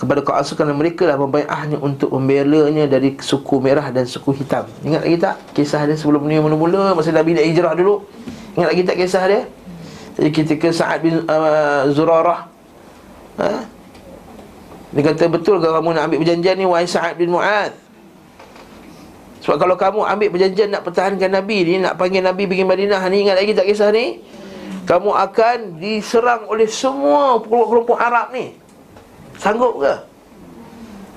[SPEAKER 1] kepada kaum Ansar kerana mereka lah membaiahnya untuk membelanya dari suku merah dan suku hitam. Ingat lagi tak kisah dia sebelum ni mula-mula masa Nabi nak hijrah dulu? Ingat lagi tak kisah dia? Jadi ketika Sa'ad bin uh, Zurarah ha? Dia kata betul ke kamu nak ambil perjanjian ni Wahai Sa'ad bin Mu'ad Sebab kalau kamu ambil perjanjian Nak pertahankan Nabi ni Nak panggil Nabi pergi Madinah ni Ingat lagi tak kisah ni? Kamu akan diserang oleh semua Kelompok-kelompok Arab ni. Sanggup ke?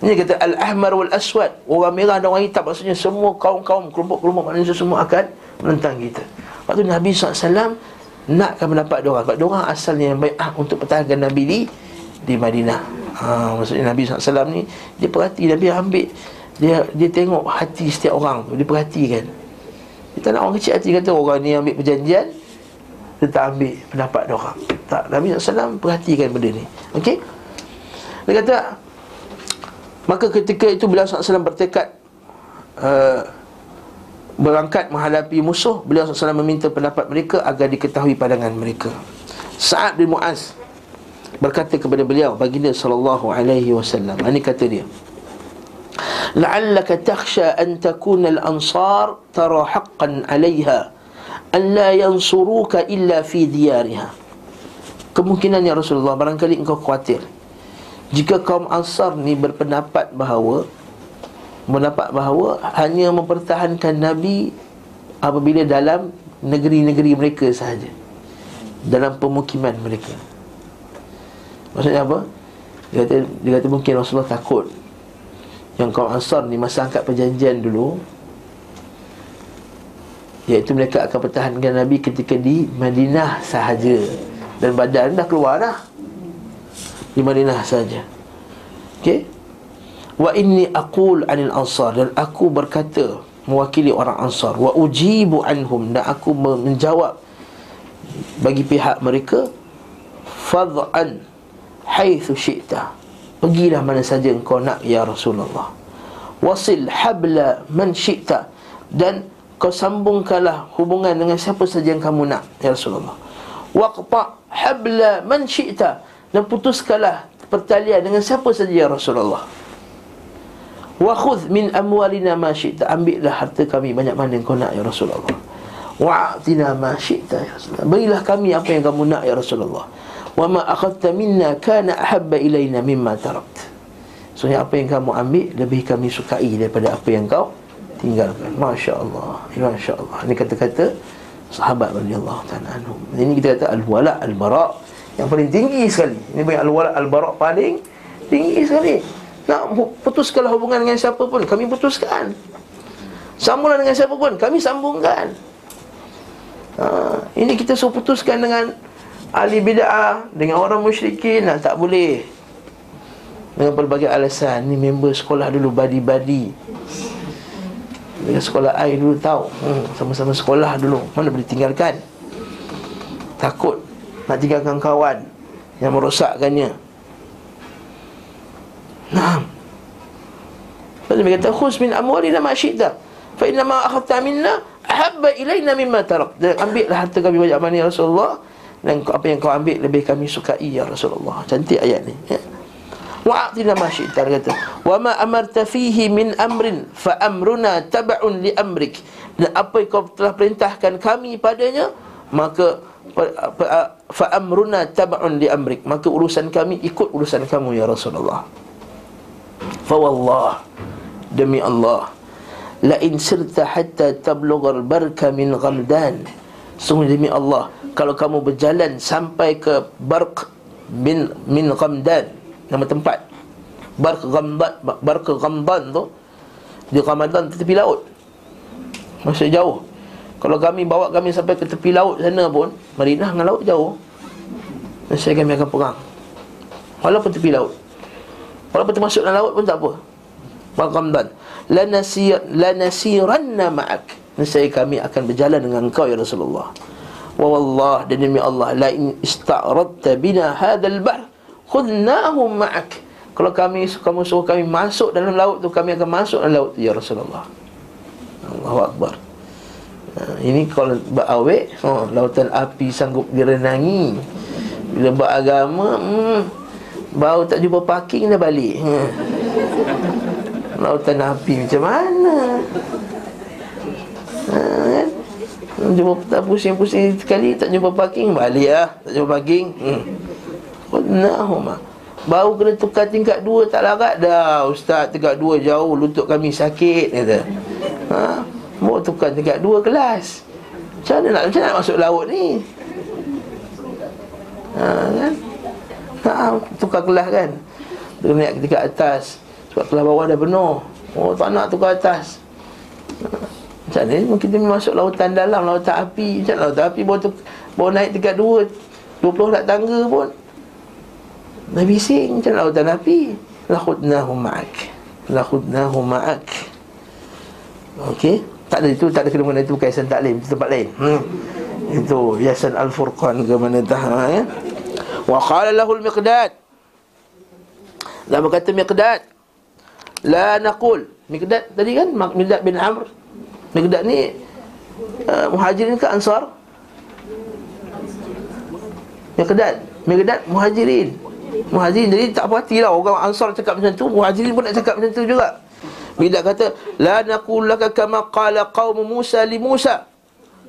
[SPEAKER 1] Ini kata Al-Ahmar wal-Aswad. Orang merah dan orang hitam Maksudnya semua kaum-kaum Kelompok-kelompok manusia semua akan Menentang kita. Lepas tu Nabi SAW Nakkan mendapat doa Sebab doa asalnya yang baik ah, Untuk pertahankan Nabi di Di Madinah. Ha, Maksudnya Nabi SAW ni Dia perhati Nabi ambil Dia dia tengok hati setiap orang Dia perhatikan. Dia tak nak orang kecil hati Kata orang ni ambil perjanjian Dia tak ambil pendapat orang. Tak Nabi SAW perhatikan benda ni. Okey? Dia kata Maka ketika itu beliau SAW bertekad uh, Berangkat menghadapi musuh Beliau SAW meminta pendapat mereka Agar diketahui pandangan mereka. Sa'ad bin Mu'az Berkata kepada beliau Baginda sallallahu alaihi wasallam. Ini kata dia La'allaka takhsha an takuna al-ansar Tara haqqan alaiha An la yansuruka illa fi diyariha Kemungkinan ya Rasulullah Barangkali engkau khawatir. Jika kaum Ansar ni berpendapat bahawa Mendapat bahawa Hanya mempertahankan Nabi Apabila dalam Negeri-negeri mereka sahaja Dalam pemukiman mereka. Maksudnya apa? Dia kata, dia kata mungkin Rasulullah takut Yang kaum Ansar ni Masa angkat perjanjian dulu Iaitu mereka akan pertahankan Nabi ketika di Madinah sahaja. Dan badan dah keluar dah. Di Madinah saja. Okey. Wa inni aqul anil ansar. Dan aku berkata mewakili orang ansar. Wa ujibu anhum. Dan aku menjawab bagi pihak mereka fad'an haitsu syi'ta pergilah mana saja engkau nak ya Rasulullah wasil habla man syi'ta dan kau sambungkanlah hubungan dengan siapa saja yang kamu nak ya Rasulullah waqta habla man syi'ta dan putuskanlah pertalian dengan siapa saja ya Rasulullah. Wa khudh min amwalina ma syi'ta. Ambillah harta kami banyak mana kau nak ya Rasulullah. Wa atina ma syi'ta ya Rasulullah. Berilah kami apa yang kamu nak ya Rasulullah. Wa ma akhadta minna kana ahabba ilaina mimma tarakt. So apa yang kamu ambil lebih kami sukai daripada apa yang kau tinggalkan. Masya-Allah. Masya-Allah. Ini kata-kata sahabat radhiyallahu ta'ala anhum. Ini kita kata al-wala al-bara' yang paling tinggi sekali. Ini bagi al-wala al-bara paling tinggi sekali. Nak putuskanlah hubungan dengan siapa pun, kami putuskan. Sambunglah dengan siapa pun, kami sambungkan. Ha, ini kita suruh putuskan dengan ahli bid'ah, dengan orang musyrikin, nah, tak boleh. Dengan pelbagai alasan, ni member sekolah dulu badi-badi. Dengan sekolah air dulu tahu, hmm, sama-sama sekolah dulu, mana boleh tinggalkan. Takut nak tinggalkan kawan yang merosakkannya. Nah. Lalu dia kata khus min amwalina ma syi'ta. Fa inna ma minna ahabba ilaina mimma tarak. Dan ambillah harta kami banyak mana ya Rasulullah dan apa yang kau ambil lebih kami sukai ya Rasulullah. Cantik ayat ni. Ya. Wa atina ma syi'ta kata. Wa ma amarta fihi min amrin fa amruna tab'un li amrik. Dan apa yang kau telah perintahkan kami padanya maka fa amruna tab'un li amrik maka urusan kami ikut urusan kamu ya Rasulullah fa wallah demi Allah la in sirta hatta tablugha al-barka min ghamdan sungguh demi Allah kalau kamu berjalan sampai ke barq bin min ghamdan nama tempat. Barq ghamdan barq ghamdan tu di Ramadan tepi laut. Masih jauh. Kalau kami bawa kami sampai ke tepi laut sana pun Madinah dengan laut jauh Nasib kami akan perang. Walaupun tepi laut. Walaupun termasuk dalam laut pun tak apa. Lanasir, Lanasiranna ma'ak. Nasib kami akan berjalan dengan engkau ya Rasulullah Wa wallah dan demi Allah La in ista'radta bina hadal bar Khudnahum ma'ak Kalau kami kamu suruh kami masuk dalam laut tu Kami akan masuk dalam laut tu ya Rasulullah Allahu Akbar Ha, ini kalau berawek oh, Lautan api sanggup direnangi Bila beragama hmm, Baru tak jumpa parking dah balik hmm. Lautan api macam mana ha? Jumpa tak pusing-pusing sekali Tak jumpa parking Balik lah. Tak jumpa parking. Hmm. Baru kena tukar tingkat dua tak larat dah. Ustaz tingkat dua jauh lutut kami sakit kata. Ha? Mau tukar tingkat dua kelas. Macam mana nak, macam nak masuk laut ni? Ha, kan? ha, Tukar kelas kan? Dia naik tingkat atas. Sebab kelas bawah dah penuh. Oh tak nak tukar atas. Ha, Macam ni mungkin dia masuk lautan dalam Lautan api Macam lautan api bawa, tuk, bawa naik tingkat dua Dua puluh nak tangga pun Dah bising macam lautan api Lakhudnahu ma'ak Lakhudnahu ma'ak Okey tak ada itu, tak ada kena itu yayasan taklim, itu tempat lain. Hmm. Itu yayasan Al-Furqan ke mana dah ya. Wa qala lahu al-Miqdad. Dan berkata Miqdad, la naqul. Miqdad tadi kan Miqdad bin Amr. Miqdad ni uh, muhajirin ke ansar? Miqdad, Miqdad muhajirin. Muhajirin jadi tak apa hati lah orang ansar cakap macam tu, muhajirin pun nak cakap macam tu juga. Bila kata la naqul laka kama qala qaum Musa li Musa.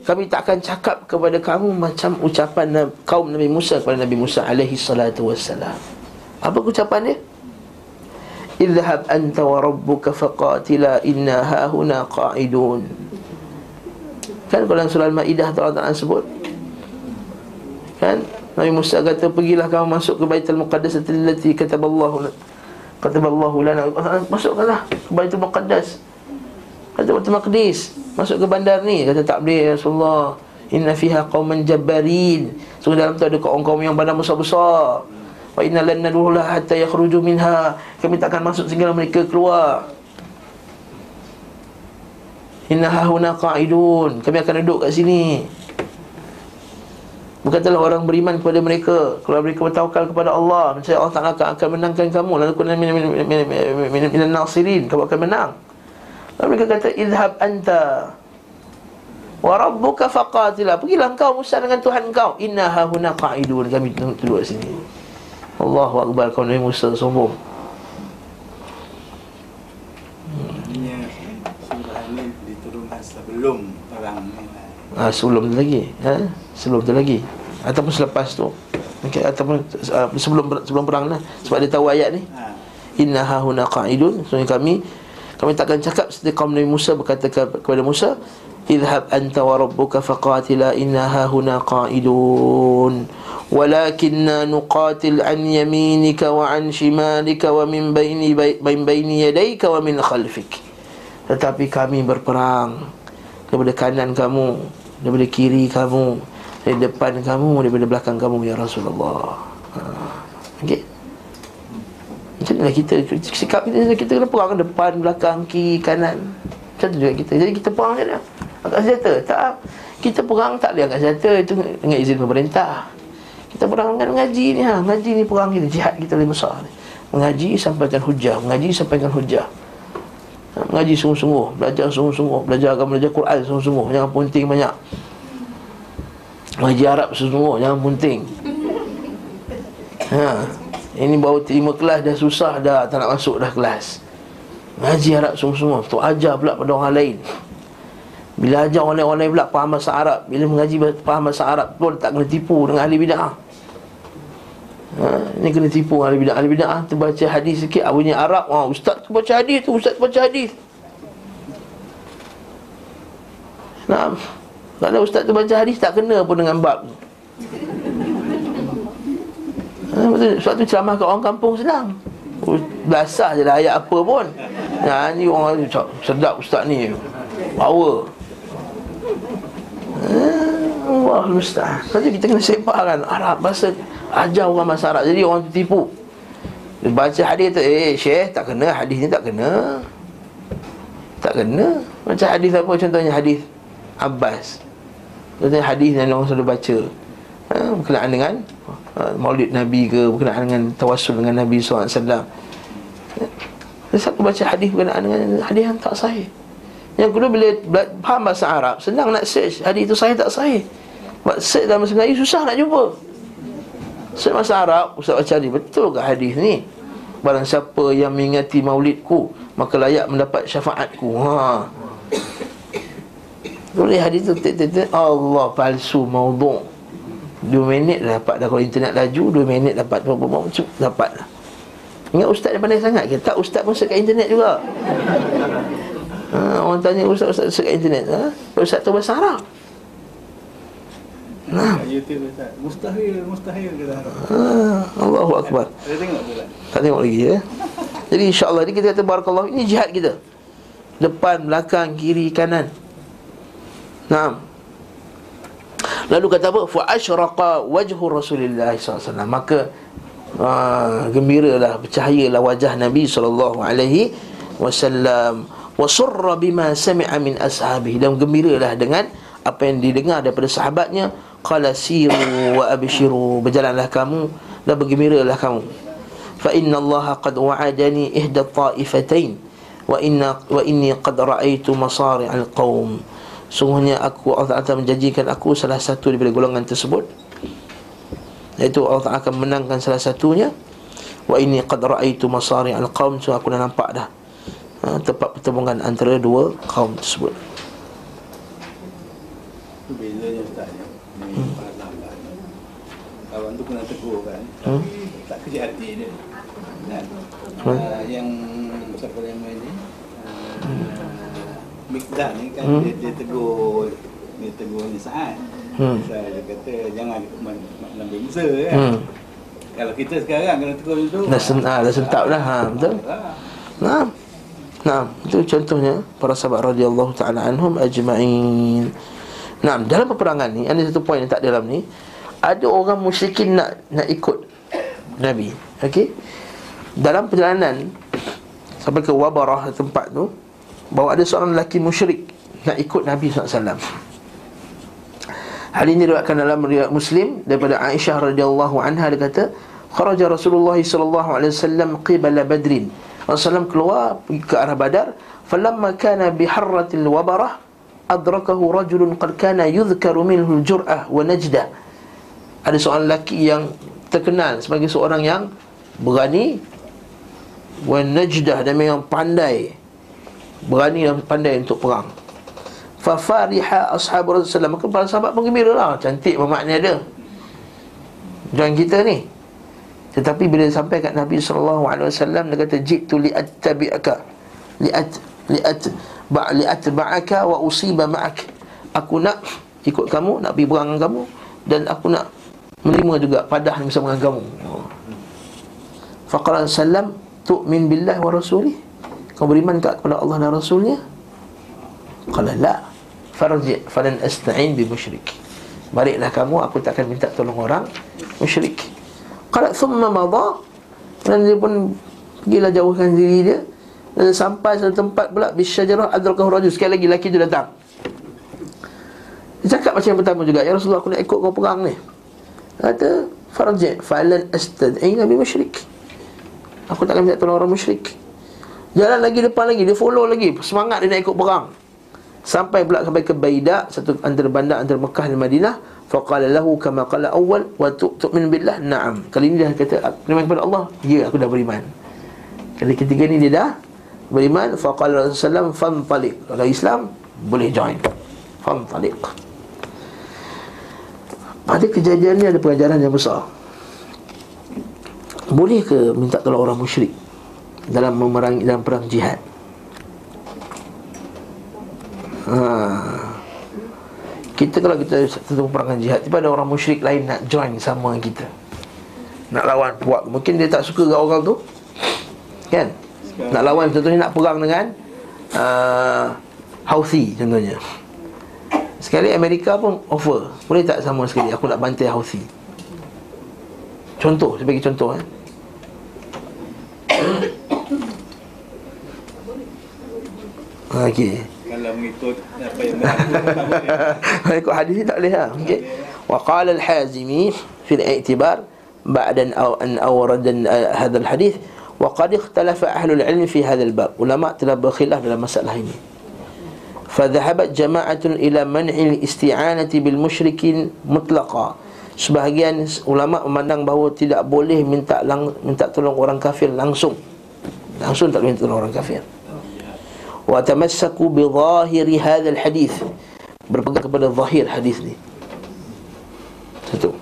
[SPEAKER 1] Kami tak akan cakap kepada kamu macam ucapan kaum Nabi Musa kepada Nabi Musa alaihi salatu wassalam. Apa ucapan dia? Idhhab anta wa rabbuka faqatila inna hahuna qa'idun. Kan kalau surah Al-Maidah Allah Taala sebut. Kan? Nabi Musa kata pergilah kamu masuk ke Baitul Muqaddas allati kataballahu Kata Allah lana. Masukkanlah ke Baitul Muqaddas. Kata Baitul Maqdis Masuk ke bandar ni Kata tak boleh ya Rasulullah. Inna fiha qawman jabbarin. Sungguh dalam tu ada kaum-kaum yang bandar besar-besar Wa inna lan naduhlah hatta yakhruju minha. Kami takkan masuk sehingga mereka keluar. Inna hahuna qa'idun. Kami akan duduk kat sini. Berkatalah orang beriman kepada mereka. Kalau mereka bertawakal kepada Allah Maksudnya Allah Ta'ala akan, akan menangkan kamu. Lalu kuna minan nasirin Kamu akan menang. Lalu mereka kata Idhab anta Wa rabbuka faqatilah Pergilah engkau Musa dengan Tuhan engkau. Inna hahuna qa'idun. Kami duduk sini Allahu Akbar Kau Nabi Musa sombong.
[SPEAKER 2] Sebelum perang
[SPEAKER 1] ha, sebelum tu lagi ha? sebelum tu lagi. Ataupun selepas tu. Okay, ataupun uh, sebelum sebelum perang lah sebab dia tahu ayat ni. Ha. inna hahuna qa'idun. So kami kami takkan cakap seperti kaum Nabi Musa berkata kepada Musa idhab anta wa rabbuka faqatila inna hahuna qa'idun walakinna nuqatil an yaminika wa an shimalika wa min baini bain baini yadayka wa min khalfik. Tetapi kami berperang daripada kanan kamu daripada kiri kamu dari depan kamu daripada belakang kamu ya Rasulullah. Ha. okey? Macam mana kita? Sikap kita kita kena perang depan belakang kiri kanan. Macam tu juga kita. Jadi kita perang macam mana angkat senjata. Tak kita perang tak boleh angkat senjata. Itu dengan izin pemerintah. Kita perang dengan mengaji ni ha. Mengaji ni perang kita jihad kita lebih besar mengaji sampaikan hujah. Mengaji sampaikan hujah. Ha, mengaji sungguh-sungguh. Belajar sungguh-sungguh. Belajar agama belajar Quran sungguh-sungguh. Jangan punting banyak. Mengaji Arab semua Jangan punting ha. Ini baru terima kelas Dah susah dah. Tak nak masuk dah kelas. Mengaji Arab semua-semua Tu ajar pula pada orang lain Bila ajar orang lain pula faham bahasa Arab Bila mengaji faham bahasa Arab pun tak kena tipu dengan ahli bid'ah ha, Ini kena tipu ahli bid'ah Ahli bid'ah tu baca hadis sikit Bunyi Arab ha, Ustaz tu baca hadis tu Ustaz tu baca hadis Nah, kalau ustaz tu baca hadis tak kena pun dengan bab tu. Ha. Sebab tu ceramah kat orang kampung senang. Belasah je lah ayat apa pun. Ha, ni orang sedap ustaz ni. Power. Allah musta'an Lepas kita kena sepak kan? Arab bahasa Ajar orang bahasa Arab. Jadi orang tipu. Baca hadis tu Eh Syekh tak kena. Hadis ni tak kena. Tak kena. Macam hadis apa? Contohnya hadis Abbas. Contohnya hadis yang orang selalu baca. Ha, Berkenaan dengan ha, Maulid Nabi ke Berkenaan dengan Tawasul dengan Nabi SAW Satu baca hadis berkenaan dengan Hadis yang tak sahih yang kedua bila faham bahasa Arab Senang nak search. Hadis itu sahih tak sahih? Buat search dalam bahasa Melayu Susah nak jumpa. Search bahasa Arab Ustaz baca hadis Betul ke hadis ni? Barang siapa yang mengingati maulidku Maka layak mendapat syafaatku. Ha. Boleh hadis tu Allah palsu mauduk Dua minit dah dapat dah Kalau internet laju Dua minit dapat Dapat. Lah Ingat ustaz yang pandai sangat ke? Tak ustaz pun sekat internet juga Ha, orang tanya ustaz-ustaz dekat internet ha? Ustaz tu bahasa Arab
[SPEAKER 2] Nah. YouTube Ustaz. Mustahil, mustahil kata
[SPEAKER 1] ha, Allahu Akbar.
[SPEAKER 2] Saya tengok tu lah.
[SPEAKER 1] Tak tengok lagi ya. Jadi insya-Allah ni kita kata barakallahu ini jihad kita. Depan, belakang, kiri, kanan. Naam. Lalu kata apa? Fa asyraqa wajhu Rasulillah sallallahu alaihi wasallam. Maka uh, gembiralah, bercahayalah wajah Nabi sallallahu alaihi wasallam wa surra bima sami'a min ashabihi dan gembiralah dengan apa yang didengar daripada sahabatnya. qala siru wa abshiru berjalanlah kamu dan bergembiralah kamu. fa inna allaha qad wa'adani ihda ta'ifatain wa inna wa inni qad ra'aitu masari' al-qaum sungguhnya aku Allah Taala menjanjikan aku salah satu daripada golongan tersebut. Iaitu Allah Taala akan menangkan salah satunya. wa inni qad ra'aitu masari' al-qaum so aku dah nampak dah ha, tempat pertemuan antara dua kaum tersebut.
[SPEAKER 2] Itu bezanya Ustaz ya. Hmm. Kawan tu tegur kan. Hmm? Tak kerja hati dia. Dan hmm. uh, yang siapa yang main ni? Uh, Mikdad ni kan hmm? dia, dia tegur dia tegur ni saat. Hmm. Saya dia kata jangan makna bangsa kan. Hmm. Kalau kita sekarang kena tegur macam tu.
[SPEAKER 1] Dah sentap dah. Ha, betul. Nah. Nah, itu contohnya para sahabat radhiyallahu taala anhum ajma'in. Nah, dalam peperangan ni ada satu poin yang tak dalam ni. Ada orang musyrikin nak nak ikut Nabi. Okey. Dalam perjalanan sampai ke Wabarah tempat tu, bahawa ada seorang lelaki musyrik nak ikut Nabi SAW Hal ini diriwayatkan dalam riwayat Muslim daripada Aisyah radhiyallahu anha dia kata, "Kharaja Rasulullah sallallahu alaihi wasallam qibala Badrin." Rasulullah keluar ke arah Badar falamma kana biharratil wabarah adrakahu rajulun qad kana yudhkaru minhu al-jur'ah wa najda. Ada seorang lelaki yang terkenal sebagai seorang yang berani wa najdah dan memang pandai berani dan pandai untuk perang. Fa fariha ashabu rasulullah maka para sahabat pun gembira lah cantik bermakna dia. Jangan kita ni tetapi bila sampai kat Nabi wasallam dia kata jitu li attabi'aka li at li at ba li atba'aka wa usiba ma'ak. Aku nak ikut kamu, nak pergi berang dengan kamu dan aku nak menerima juga padah bersama dengan kamu. Faqala sallam tu'min billah wa rasulih. Kau beriman tak kepada Allah dan Rasulnya? Qala la. Farji falan asta'in bi musyrik. Baliklah kamu, aku tak akan minta tolong orang musyrik. Qala thumma madha dan dia pun pergilah jauhkan diri dia dan sampai satu tempat pula bisyajarah adrakahu rajul sekali lagi lelaki tu datang. Dia cakap macam yang pertama juga, ya Rasulullah aku nak ikut kau perang ni. Kata farji falan astad'i nabi musyrik. Aku tak akan minta tolong orang musyrik. Jalan lagi depan lagi, dia follow lagi, semangat dia nak ikut perang. Sampai pula sampai ke Baidah, satu antara bandar antara Mekah dan Madinah. Faqala lahu kama qala awal wa tu'min billah na'am. Kali ini dia kata beriman kepada Allah. Ya, aku dah beriman. Kali ketiga ni dia dah beriman. Faqala Rasulullah fantalik. Kalau Islam boleh join. Fantaliq Pada kejadian ni ada pengajaran yang besar Boleh ke minta tolong orang musyrik Dalam memerangi dalam perang jihad ha. Kita kalau kita tentu perangan jihad Tiba ada orang musyrik lain nak join sama kita. Nak lawan puak. Mungkin dia tak suka dengan orang tu. Kan? Nak lawan contohnya nak perang dengan uh, Houthi contohnya. Sekali Amerika pun offer. Boleh tak sama sekali aku nak bantai Houthi? Contoh, saya bagi contoh eh. Okey
[SPEAKER 2] yang mengikut apa yang mengaku
[SPEAKER 1] mengikut hadis tak boleh lah. Okey. Wa qala al hazimi fi al i'tibar ba'da aw an awrada eh, hadha al hadis wa qad ikhtalafa ahlul ilm fi hadha al bab ulama telah berkhilaf dalam masalah ini. فذهبت جماعة إلى isti'anati bil بالمشركين mutlaqa. sebahagian ulama memandang bahawa tidak boleh minta lang, minta tolong orang kafir langsung. Langsung tak boleh minta tolong orang kafir. Wa tamassaku bi zahiri hadzal hadis. Berpegang kepada zahir hadis ni. Satu.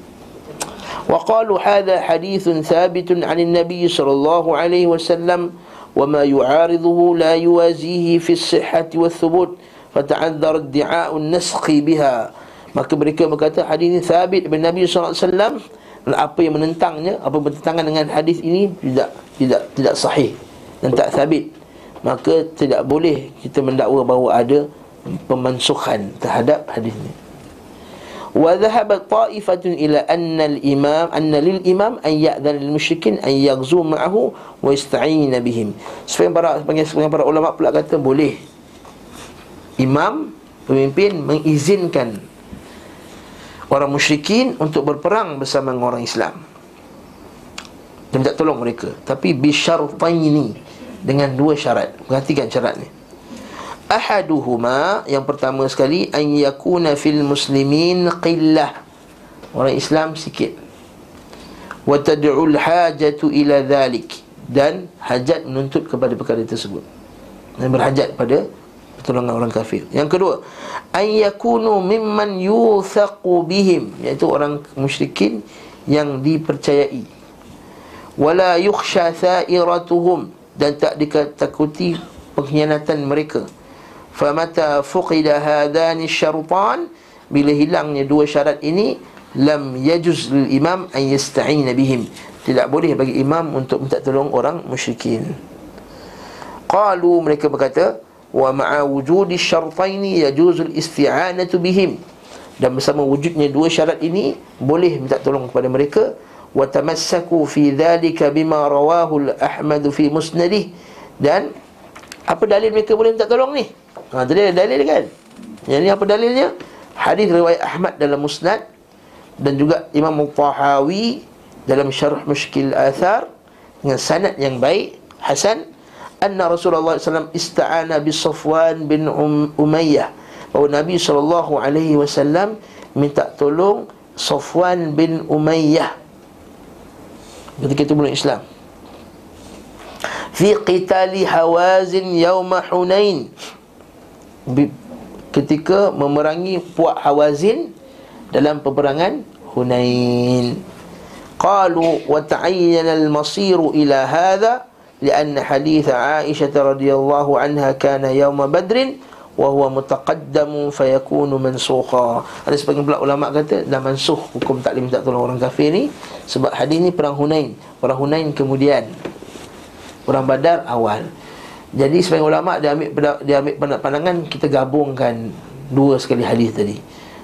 [SPEAKER 1] Wa qalu hadha hadithun thabitun 'an an-nabi sallallahu alaihi wasallam wa ma yu'ariduhu la yuwazihi fi as-sihhati wath-thubut. fata'adzar ad-di'a'u an-nasqi biha maka mereka berkata hadis ini sabit dari Nabi sallallahu alaihi wasallam apa yang menentangnya apa bertentangan dengan hadis ini tidak tidak tidak sahih dan tak sabit maka tidak boleh kita mendakwa bahawa ada pemansuhan terhadap hadis ini wa dhahabat ta'ifatun ila anna al-imam anna lil imam an ya'dhan lil musyrikin an yaghzu ma'ahu wa yasta'in bihim. Sebagian para sebagian para ulama pula kata boleh. Imam pemimpin mengizinkan orang musyrikin untuk berperang bersama dengan orang Islam. Dan minta tolong mereka. Tapi bisyartaini dengan dua syarat. Perhatikan syarat ni. Ahaduhuma yang pertama sekali an yakuna fil muslimin qillah. Orang Islam sikit. Wa tad'u al hajatu ila dhalik. Dan hajat menuntut kepada perkara tersebut. Dan berhajat pada pertolongan orang kafir. Yang kedua, ayyakunu mimman yuthaqu bihim, iaitu orang musyrikin yang dipercayai. Wala yukhsha tha'iratuhum dan tak ditakuti pengkhianatan mereka. Famata fuqida hadani syartan bila hilangnya dua syarat ini lam yajuz lil imam an yasta'in bihim. Tidak boleh bagi imam untuk minta tolong orang musyrikin. Qalu mereka berkata, wa ma'a wujudi syartaini yajuzul isti'anatu bihim dan bersama wujudnya dua syarat ini boleh minta tolong kepada mereka tamassaku fi dhalika bima rawahu al-ahmad fi musnadih dan apa dalil mereka boleh minta tolong ni? Ha ada dalil kan? Yang ni apa dalilnya? Hadis riwayat Ahmad dalam musnad dan juga Imam Tahawi dalam syarh mushkil athar dengan sanad yang baik hasan. Anna Rasulullah SAW ista'ana bi Safwan bin um, Umayyah. Bahawa Nabi SAW alaihi wasallam minta tolong Safwan bin Umayyah ketika itu belum Islam fi qitali hawazin yawma hunain ketika memerangi puak hawazin dalam peperangan Hunain qalu wa ta'ayyana al-masiru ila hadha لأن حديث عائشة رضي الله عنها كان يوم بدر wa huwa mutaqaddamu fayakunu mansukha. Ada sebagian pula ulama kata dah mansuh hukum taklim minta tolong orang kafir ni. Sebab hadis ni perang hunain. Perang hunain kemudian. Perang badar awal. Jadi sebagian ulama dia ambil dia ambil pandangan kita gabungkan dua sekali hadis tadi.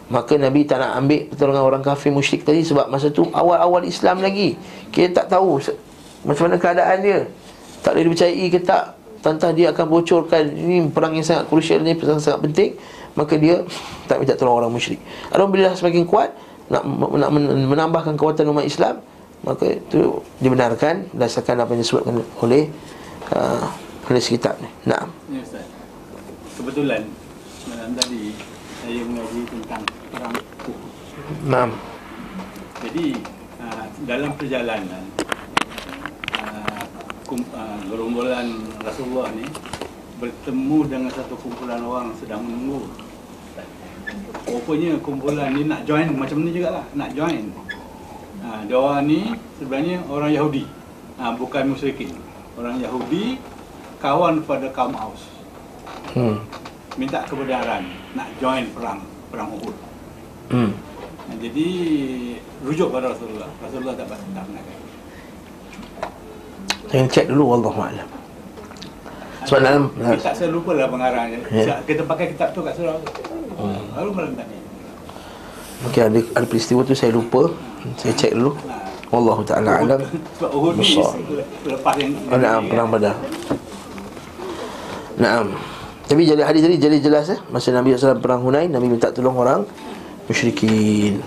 [SPEAKER 1] Maka nabi tak nak ambil pertolongan orang kafir musyrik tadi sebab masa tu awal-awal Islam lagi. Kita tak tahu macam mana keadaan dia. Tak boleh dipercayai ke tak. Tantang dia akan bocorkan Ini perang yang sangat krusial ni Perang sangat penting Maka dia tak minta tolong orang musyrik Alhamdulillah semakin kuat Nak, nak menambahkan kekuatan umat Islam Maka itu dibenarkan Berdasarkan apa yang disebutkan oleh uh, Oleh sekitar ni Nah.
[SPEAKER 2] Ya, Kebetulan Malam tadi Saya mengaji tentang perang
[SPEAKER 1] Nah.
[SPEAKER 2] Jadi uh, Dalam perjalanan uh, gerombolan Rasulullah ni bertemu dengan satu kumpulan orang sedang menunggu Rupanya kumpulan ni nak join macam ni jugalah, nak join. Ha, dia orang ni sebenarnya orang Yahudi. Ha, bukan musyrikin. Orang Yahudi kawan pada kaum Aus.
[SPEAKER 1] Hmm.
[SPEAKER 2] Minta kebenaran nak join perang perang Uhud.
[SPEAKER 1] Hmm.
[SPEAKER 2] Jadi rujuk pada Rasulullah. Rasulullah tak tak benarkan.
[SPEAKER 1] Saya cek dulu Wallahualam Sebab dalam
[SPEAKER 2] Kita saya lupa lah pengarangnya.
[SPEAKER 1] Ya.
[SPEAKER 2] Kita pakai kitab tu kat surau tu. Baru malam tadi.
[SPEAKER 1] Mungkin ada, ada peristiwa tu saya lupa Saya cek dulu. Wallahu ta'ala alam
[SPEAKER 2] Sebab Uhud ni
[SPEAKER 1] Besar.
[SPEAKER 2] lepas yang
[SPEAKER 1] Oh, Naam, perang badar Naam Tapi jadi hadis tadi jadi jelas eh Masa Nabi SAW perang Hunain Nabi minta tolong orang Musyrikin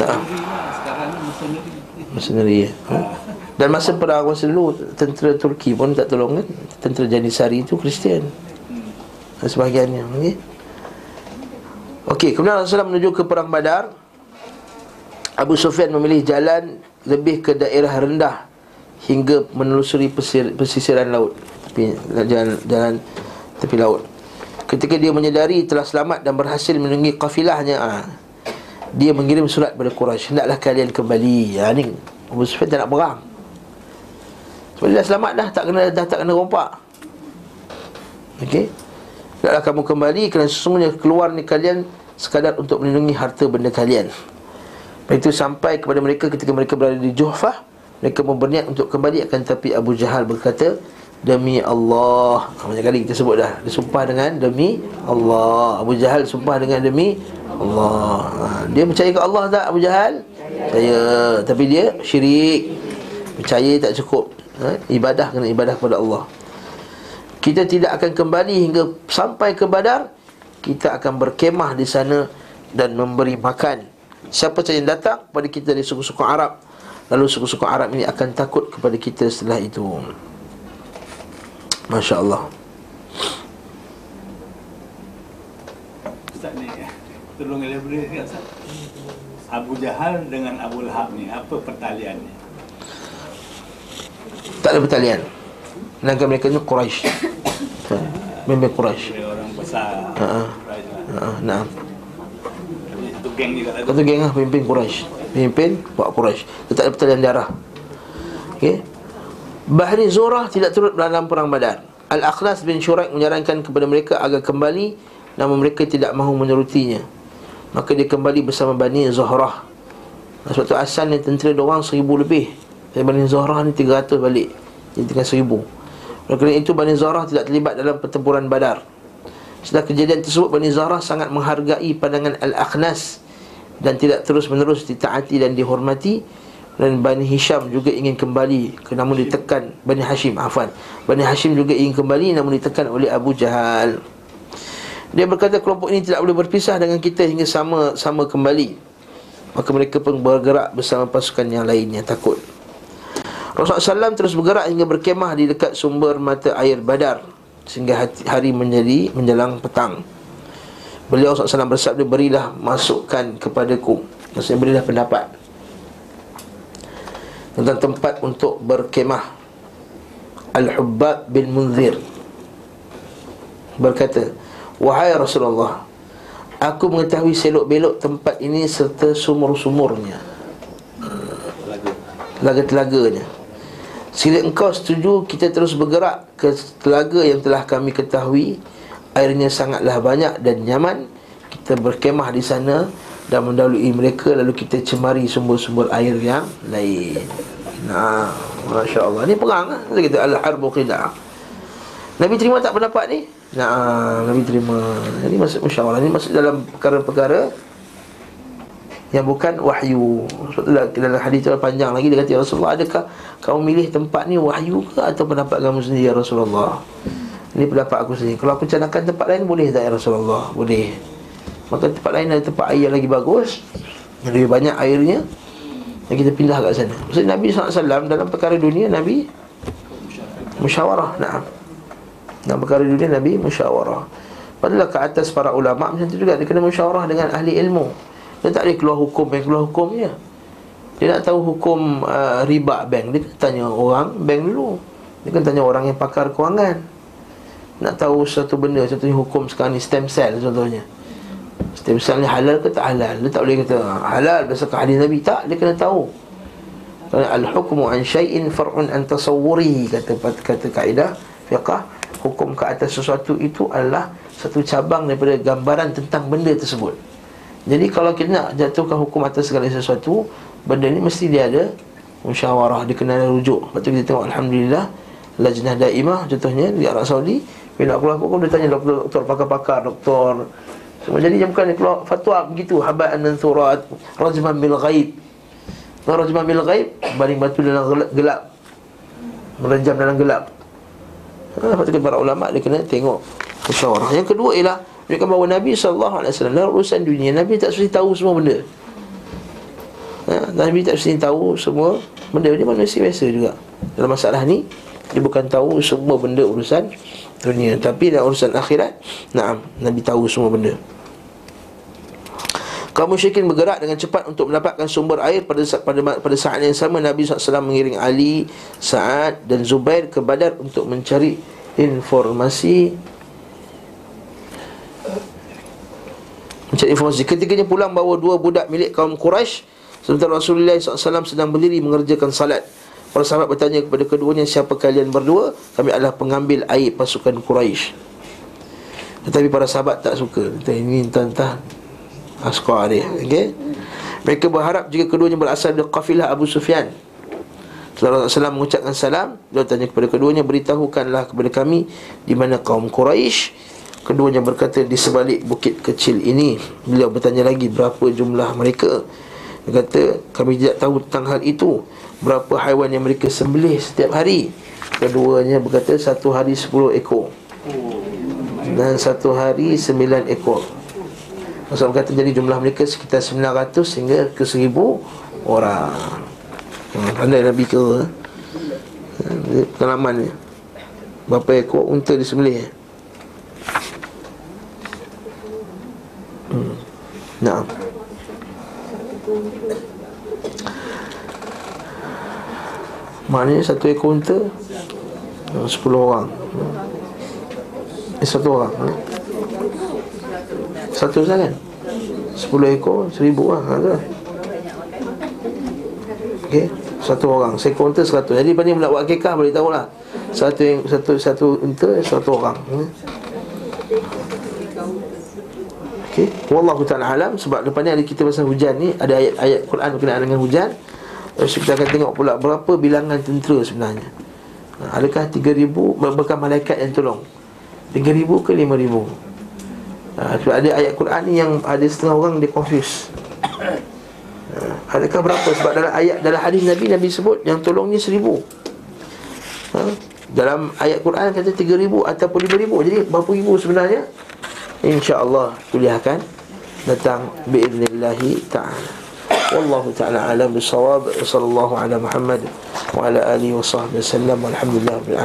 [SPEAKER 1] Naam
[SPEAKER 2] Sekarang ni
[SPEAKER 1] Mercenary eh? ha? Dan masa perang masa dulu Tentera Turki pun tak tolong kan Tentera Janisari itu Kristian
[SPEAKER 2] Hmm.
[SPEAKER 1] Sebahagiannya Okey Okey, kemudian Rasulullah menuju ke perang Badar. Abu Sufyan memilih jalan lebih ke daerah rendah hingga menelusuri pesir, pesisiran laut, tepi jalan jalan tepi laut. Ketika dia menyedari telah selamat dan berhasil menunggi kafilahnya, ah, dia mengirim surat kepada Quraisy, hendaklah kalian kembali. Ya ni Abu Sufyan tak nak perang. Sebab dia dah selamat dah, tak kena dah tak kena rompak. Okey. Hendaklah kamu kembali kerana sesungguhnya keluar ni kalian sekadar untuk melindungi harta benda kalian. Itu sampai kepada mereka ketika mereka berada di Juhfah, mereka berniat untuk kembali akan tapi Abu Jahal berkata, Demi Allah. Banyak kali kita sebut dah. Dia sumpah dengan demi Allah. Abu Jahal sumpah dengan demi Allah. Ha, Dia percaya ke Allah tak Abu Jahal? Percaya. Tapi dia syirik. Percaya tak cukup ha? Ibadah kena ibadah kepada Allah. Kita tidak akan kembali hingga sampai ke Badar kita akan berkemah di sana dan memberi makan. Siapa saja yang datang kepada kita dari suku-suku Arab lalu suku-suku Arab ini akan takut kepada kita setelah itu Masya Allah
[SPEAKER 2] Ustaz ni tolong elaborate sikit Ustaz. Abu Jahal dengan Abu Lahab ni apa pertaliannya?
[SPEAKER 1] tak ada pertalian Sedangkan mereka ni Quraisy ha, Memang Quraisy
[SPEAKER 2] Dia orang besar.
[SPEAKER 1] Ha, ha.
[SPEAKER 2] Quraisy lah.
[SPEAKER 1] ha, Nah
[SPEAKER 2] Itu geng juga lah tu.
[SPEAKER 1] Satu geng lah pemimpin Quraisy. Pemimpin buat Quraisy. Dia tak ada pertalian darah. Okey. Bahri Zurah tidak turut dalam perang Badar. Al-Akhlas bin Syuraik menyarankan kepada mereka agar kembali namun mereka tidak mahu menurutinya. Maka dia kembali bersama Bani Zuhrah. Sebab tu asalnya tentera dia orang seribu lebih. Dari Bani Zuhrah ni 300 balik. Jadi tinggal seribu. Kerana itu Bani Zuhrah tidak terlibat dalam pertempuran Badar. Setelah kejadian tersebut Bani Zahra sangat menghargai pandangan Al-Akhnas dan tidak terus-menerus ditaati dan dihormati dan Bani Hisham juga ingin kembali ke namun ditekan Bani Hashim afwan. Bani Hashim juga ingin kembali namun ditekan oleh Abu Jahal. Dia berkata kelompok ini tidak boleh berpisah dengan kita hingga sama-sama kembali. Maka mereka pun bergerak bersama pasukan yang lain yang takut. Rasulullah SAW terus bergerak hingga berkemah di dekat sumber mata air Badar sehingga hari menjadi menjelang petang. Beliau SAW bersabda berilah masukkan kepadaku. Maksudnya berilah pendapat tentang tempat untuk berkemah. Al-Hubbab bin Munzir berkata, "Wahai Rasulullah, aku mengetahui selok-belok tempat ini serta sumur-sumurnya, telaga-telaganya. Sekiranya engkau setuju kita terus bergerak ke telaga yang telah kami ketahui airnya sangatlah banyak dan nyaman kita berkemah di sana dan mendahului mereka lalu kita cemari sumber-sumber air yang lain. Nah, masya-Allah. Ni perang ah. Kita al-harbu qidah. Nabi terima tak pendapat ni? Nah, Nabi terima. Ini masuk musyawarah. Ini masuk dalam perkara-perkara yang bukan wahyu. Tu dalam hadis tu panjang lagi dia kata ya Rasulullah adakah kamu milih tempat ni wahyu ke atau pendapat kamu sendiri ya Rasulullah? Ini pendapat aku sendiri. Kalau aku cadangkan tempat lain boleh tak ya Rasulullah? Boleh. Maka tempat lain ada tempat air yang lagi bagus yang lebih banyak airnya dan kita pindah kat sana. Maksud Nabi SAW dalam perkara dunia Nabi musyawarah. Nah. Dalam perkara dunia Nabi musyawarah. Padahal ke atas para ulama macam tu juga dia kena musyawarah dengan ahli ilmu. Dia tak boleh keluar hukum yang keluar hukumnya. Dia nak tahu hukum uh, riba bank, dia kena tanya orang bank dulu. Dia kena tanya orang yang pakar kewangan. nak tahu satu benda Contohnya hukum sekarang ni stem cell contohnya Cell ni halal ke tak halal? Dia tak boleh kata halal berdasarkan hadis Nabi. Tak, dia kena tahu. Al-hukmu an syai'in far'un an tasawwuri Kata, kata kaedah fiqah Hukum ke atas sesuatu itu adalah Satu cabang daripada gambaran tentang benda tersebut. Jadi kalau kita nak jatuhkan hukum atas segala sesuatu Benda ni mesti dia ada Musyawarah, dia kena ada rujuk. Lepas tu kita tengok Alhamdulillah Lajnah Daimah contohnya di Arab Saudi. Bila keluar hukum dia tanya doktor, doktor pakar-pakar, doktor jadi dia bukan keluar fatwa begitu haba'an mansurat rajman bil ghaib. Nah, rajman bil ghaib baling batu dalam gelap. Merenjam dalam gelap. Ha, tu para ulama dia kena tengok musyawarah. Yang kedua ialah mereka bahawa Nabi SAW dalam urusan dunia Nabi tak mesti tahu semua benda. Ha, Nabi tak mesti tahu semua benda dia manusia biasa juga. Dalam masalah ni dia bukan tahu semua benda urusan dunia Tapi dalam urusan akhirat Naam, Nabi tahu semua benda kaum musyrikin bergerak dengan cepat untuk mendapatkan sumber air pada pada pada saat yang sama Nabi SAW mengiring Ali, Sa'ad dan Zubair ke Badar untuk mencari informasi mencari informasi. Ketiganya pulang bawa dua budak milik kaum Quraisy sementara Rasulullah SAW sedang berdiri mengerjakan salat. Para sahabat bertanya kepada keduanya Siapa kalian berdua? Kami adalah pengambil air pasukan Quraisy. Tetapi para sahabat tak suka Kata ini entah-entah Askar dia okay? Mereka berharap jika keduanya berasal dari kafilah Abu Sufyan. Setelah Rasulullah mengucapkan salam. Dia tanya kepada keduanya Beritahukanlah kepada kami Di mana kaum Quraisy. Keduanya berkata di sebalik bukit kecil ini. Beliau bertanya lagi berapa jumlah mereka? Dia kata kami tidak tahu tentang hal itu. Berapa haiwan yang mereka sembelih setiap hari? Keduanya berkata satu hari sepuluh ekor. Dan satu hari sembilan ekor Rasulullah berkata jadi jumlah mereka sekitar sembilan ratus hingga ke seribu orang. Hmm, Pandai Nabi ke? Hmm, Pengalaman ni Berapa ekor unta disembelih hmm. Nah Maknanya satu ekor unta Sepuluh orang. Eh satu orang. eh? Satu saja kan? Sepuluh ekor Seribu orang ada. Okey Satu orang. Seekor unta seratus. Jadi pandai nak buat kekah Boleh tahu lah. Satu satu satu unta Satu orang eh? Okey. Wallahu ta'ala alam. Sebab depan ni ada kita pasal hujan ni Ada ayat-ayat Quran berkenaan dengan hujan. Lepas kita akan tengok pula berapa bilangan tentera sebenarnya. Ha, Adakah 3,000 Berkah malaikat yang tolong? 3,000 ke 5,000 ha, Sebab ada ayat Quran ni yang ada setengah orang dia confuse ha, Adakah berapa Sebab dalam ayat dalam hadis Nabi Nabi sebut yang tolongnya 1,000 ha, Dalam ayat Quran kata 3,000 ataupun 5,000 Jadi berapa ribu sebenarnya InsyaAllah kuliah akan datang Bi'idnillahi ta'ala والله تعالى أعلم بالصواب صلى الله على محمد وعلى آله وصحبه وسلم والحمد لله رب العالمين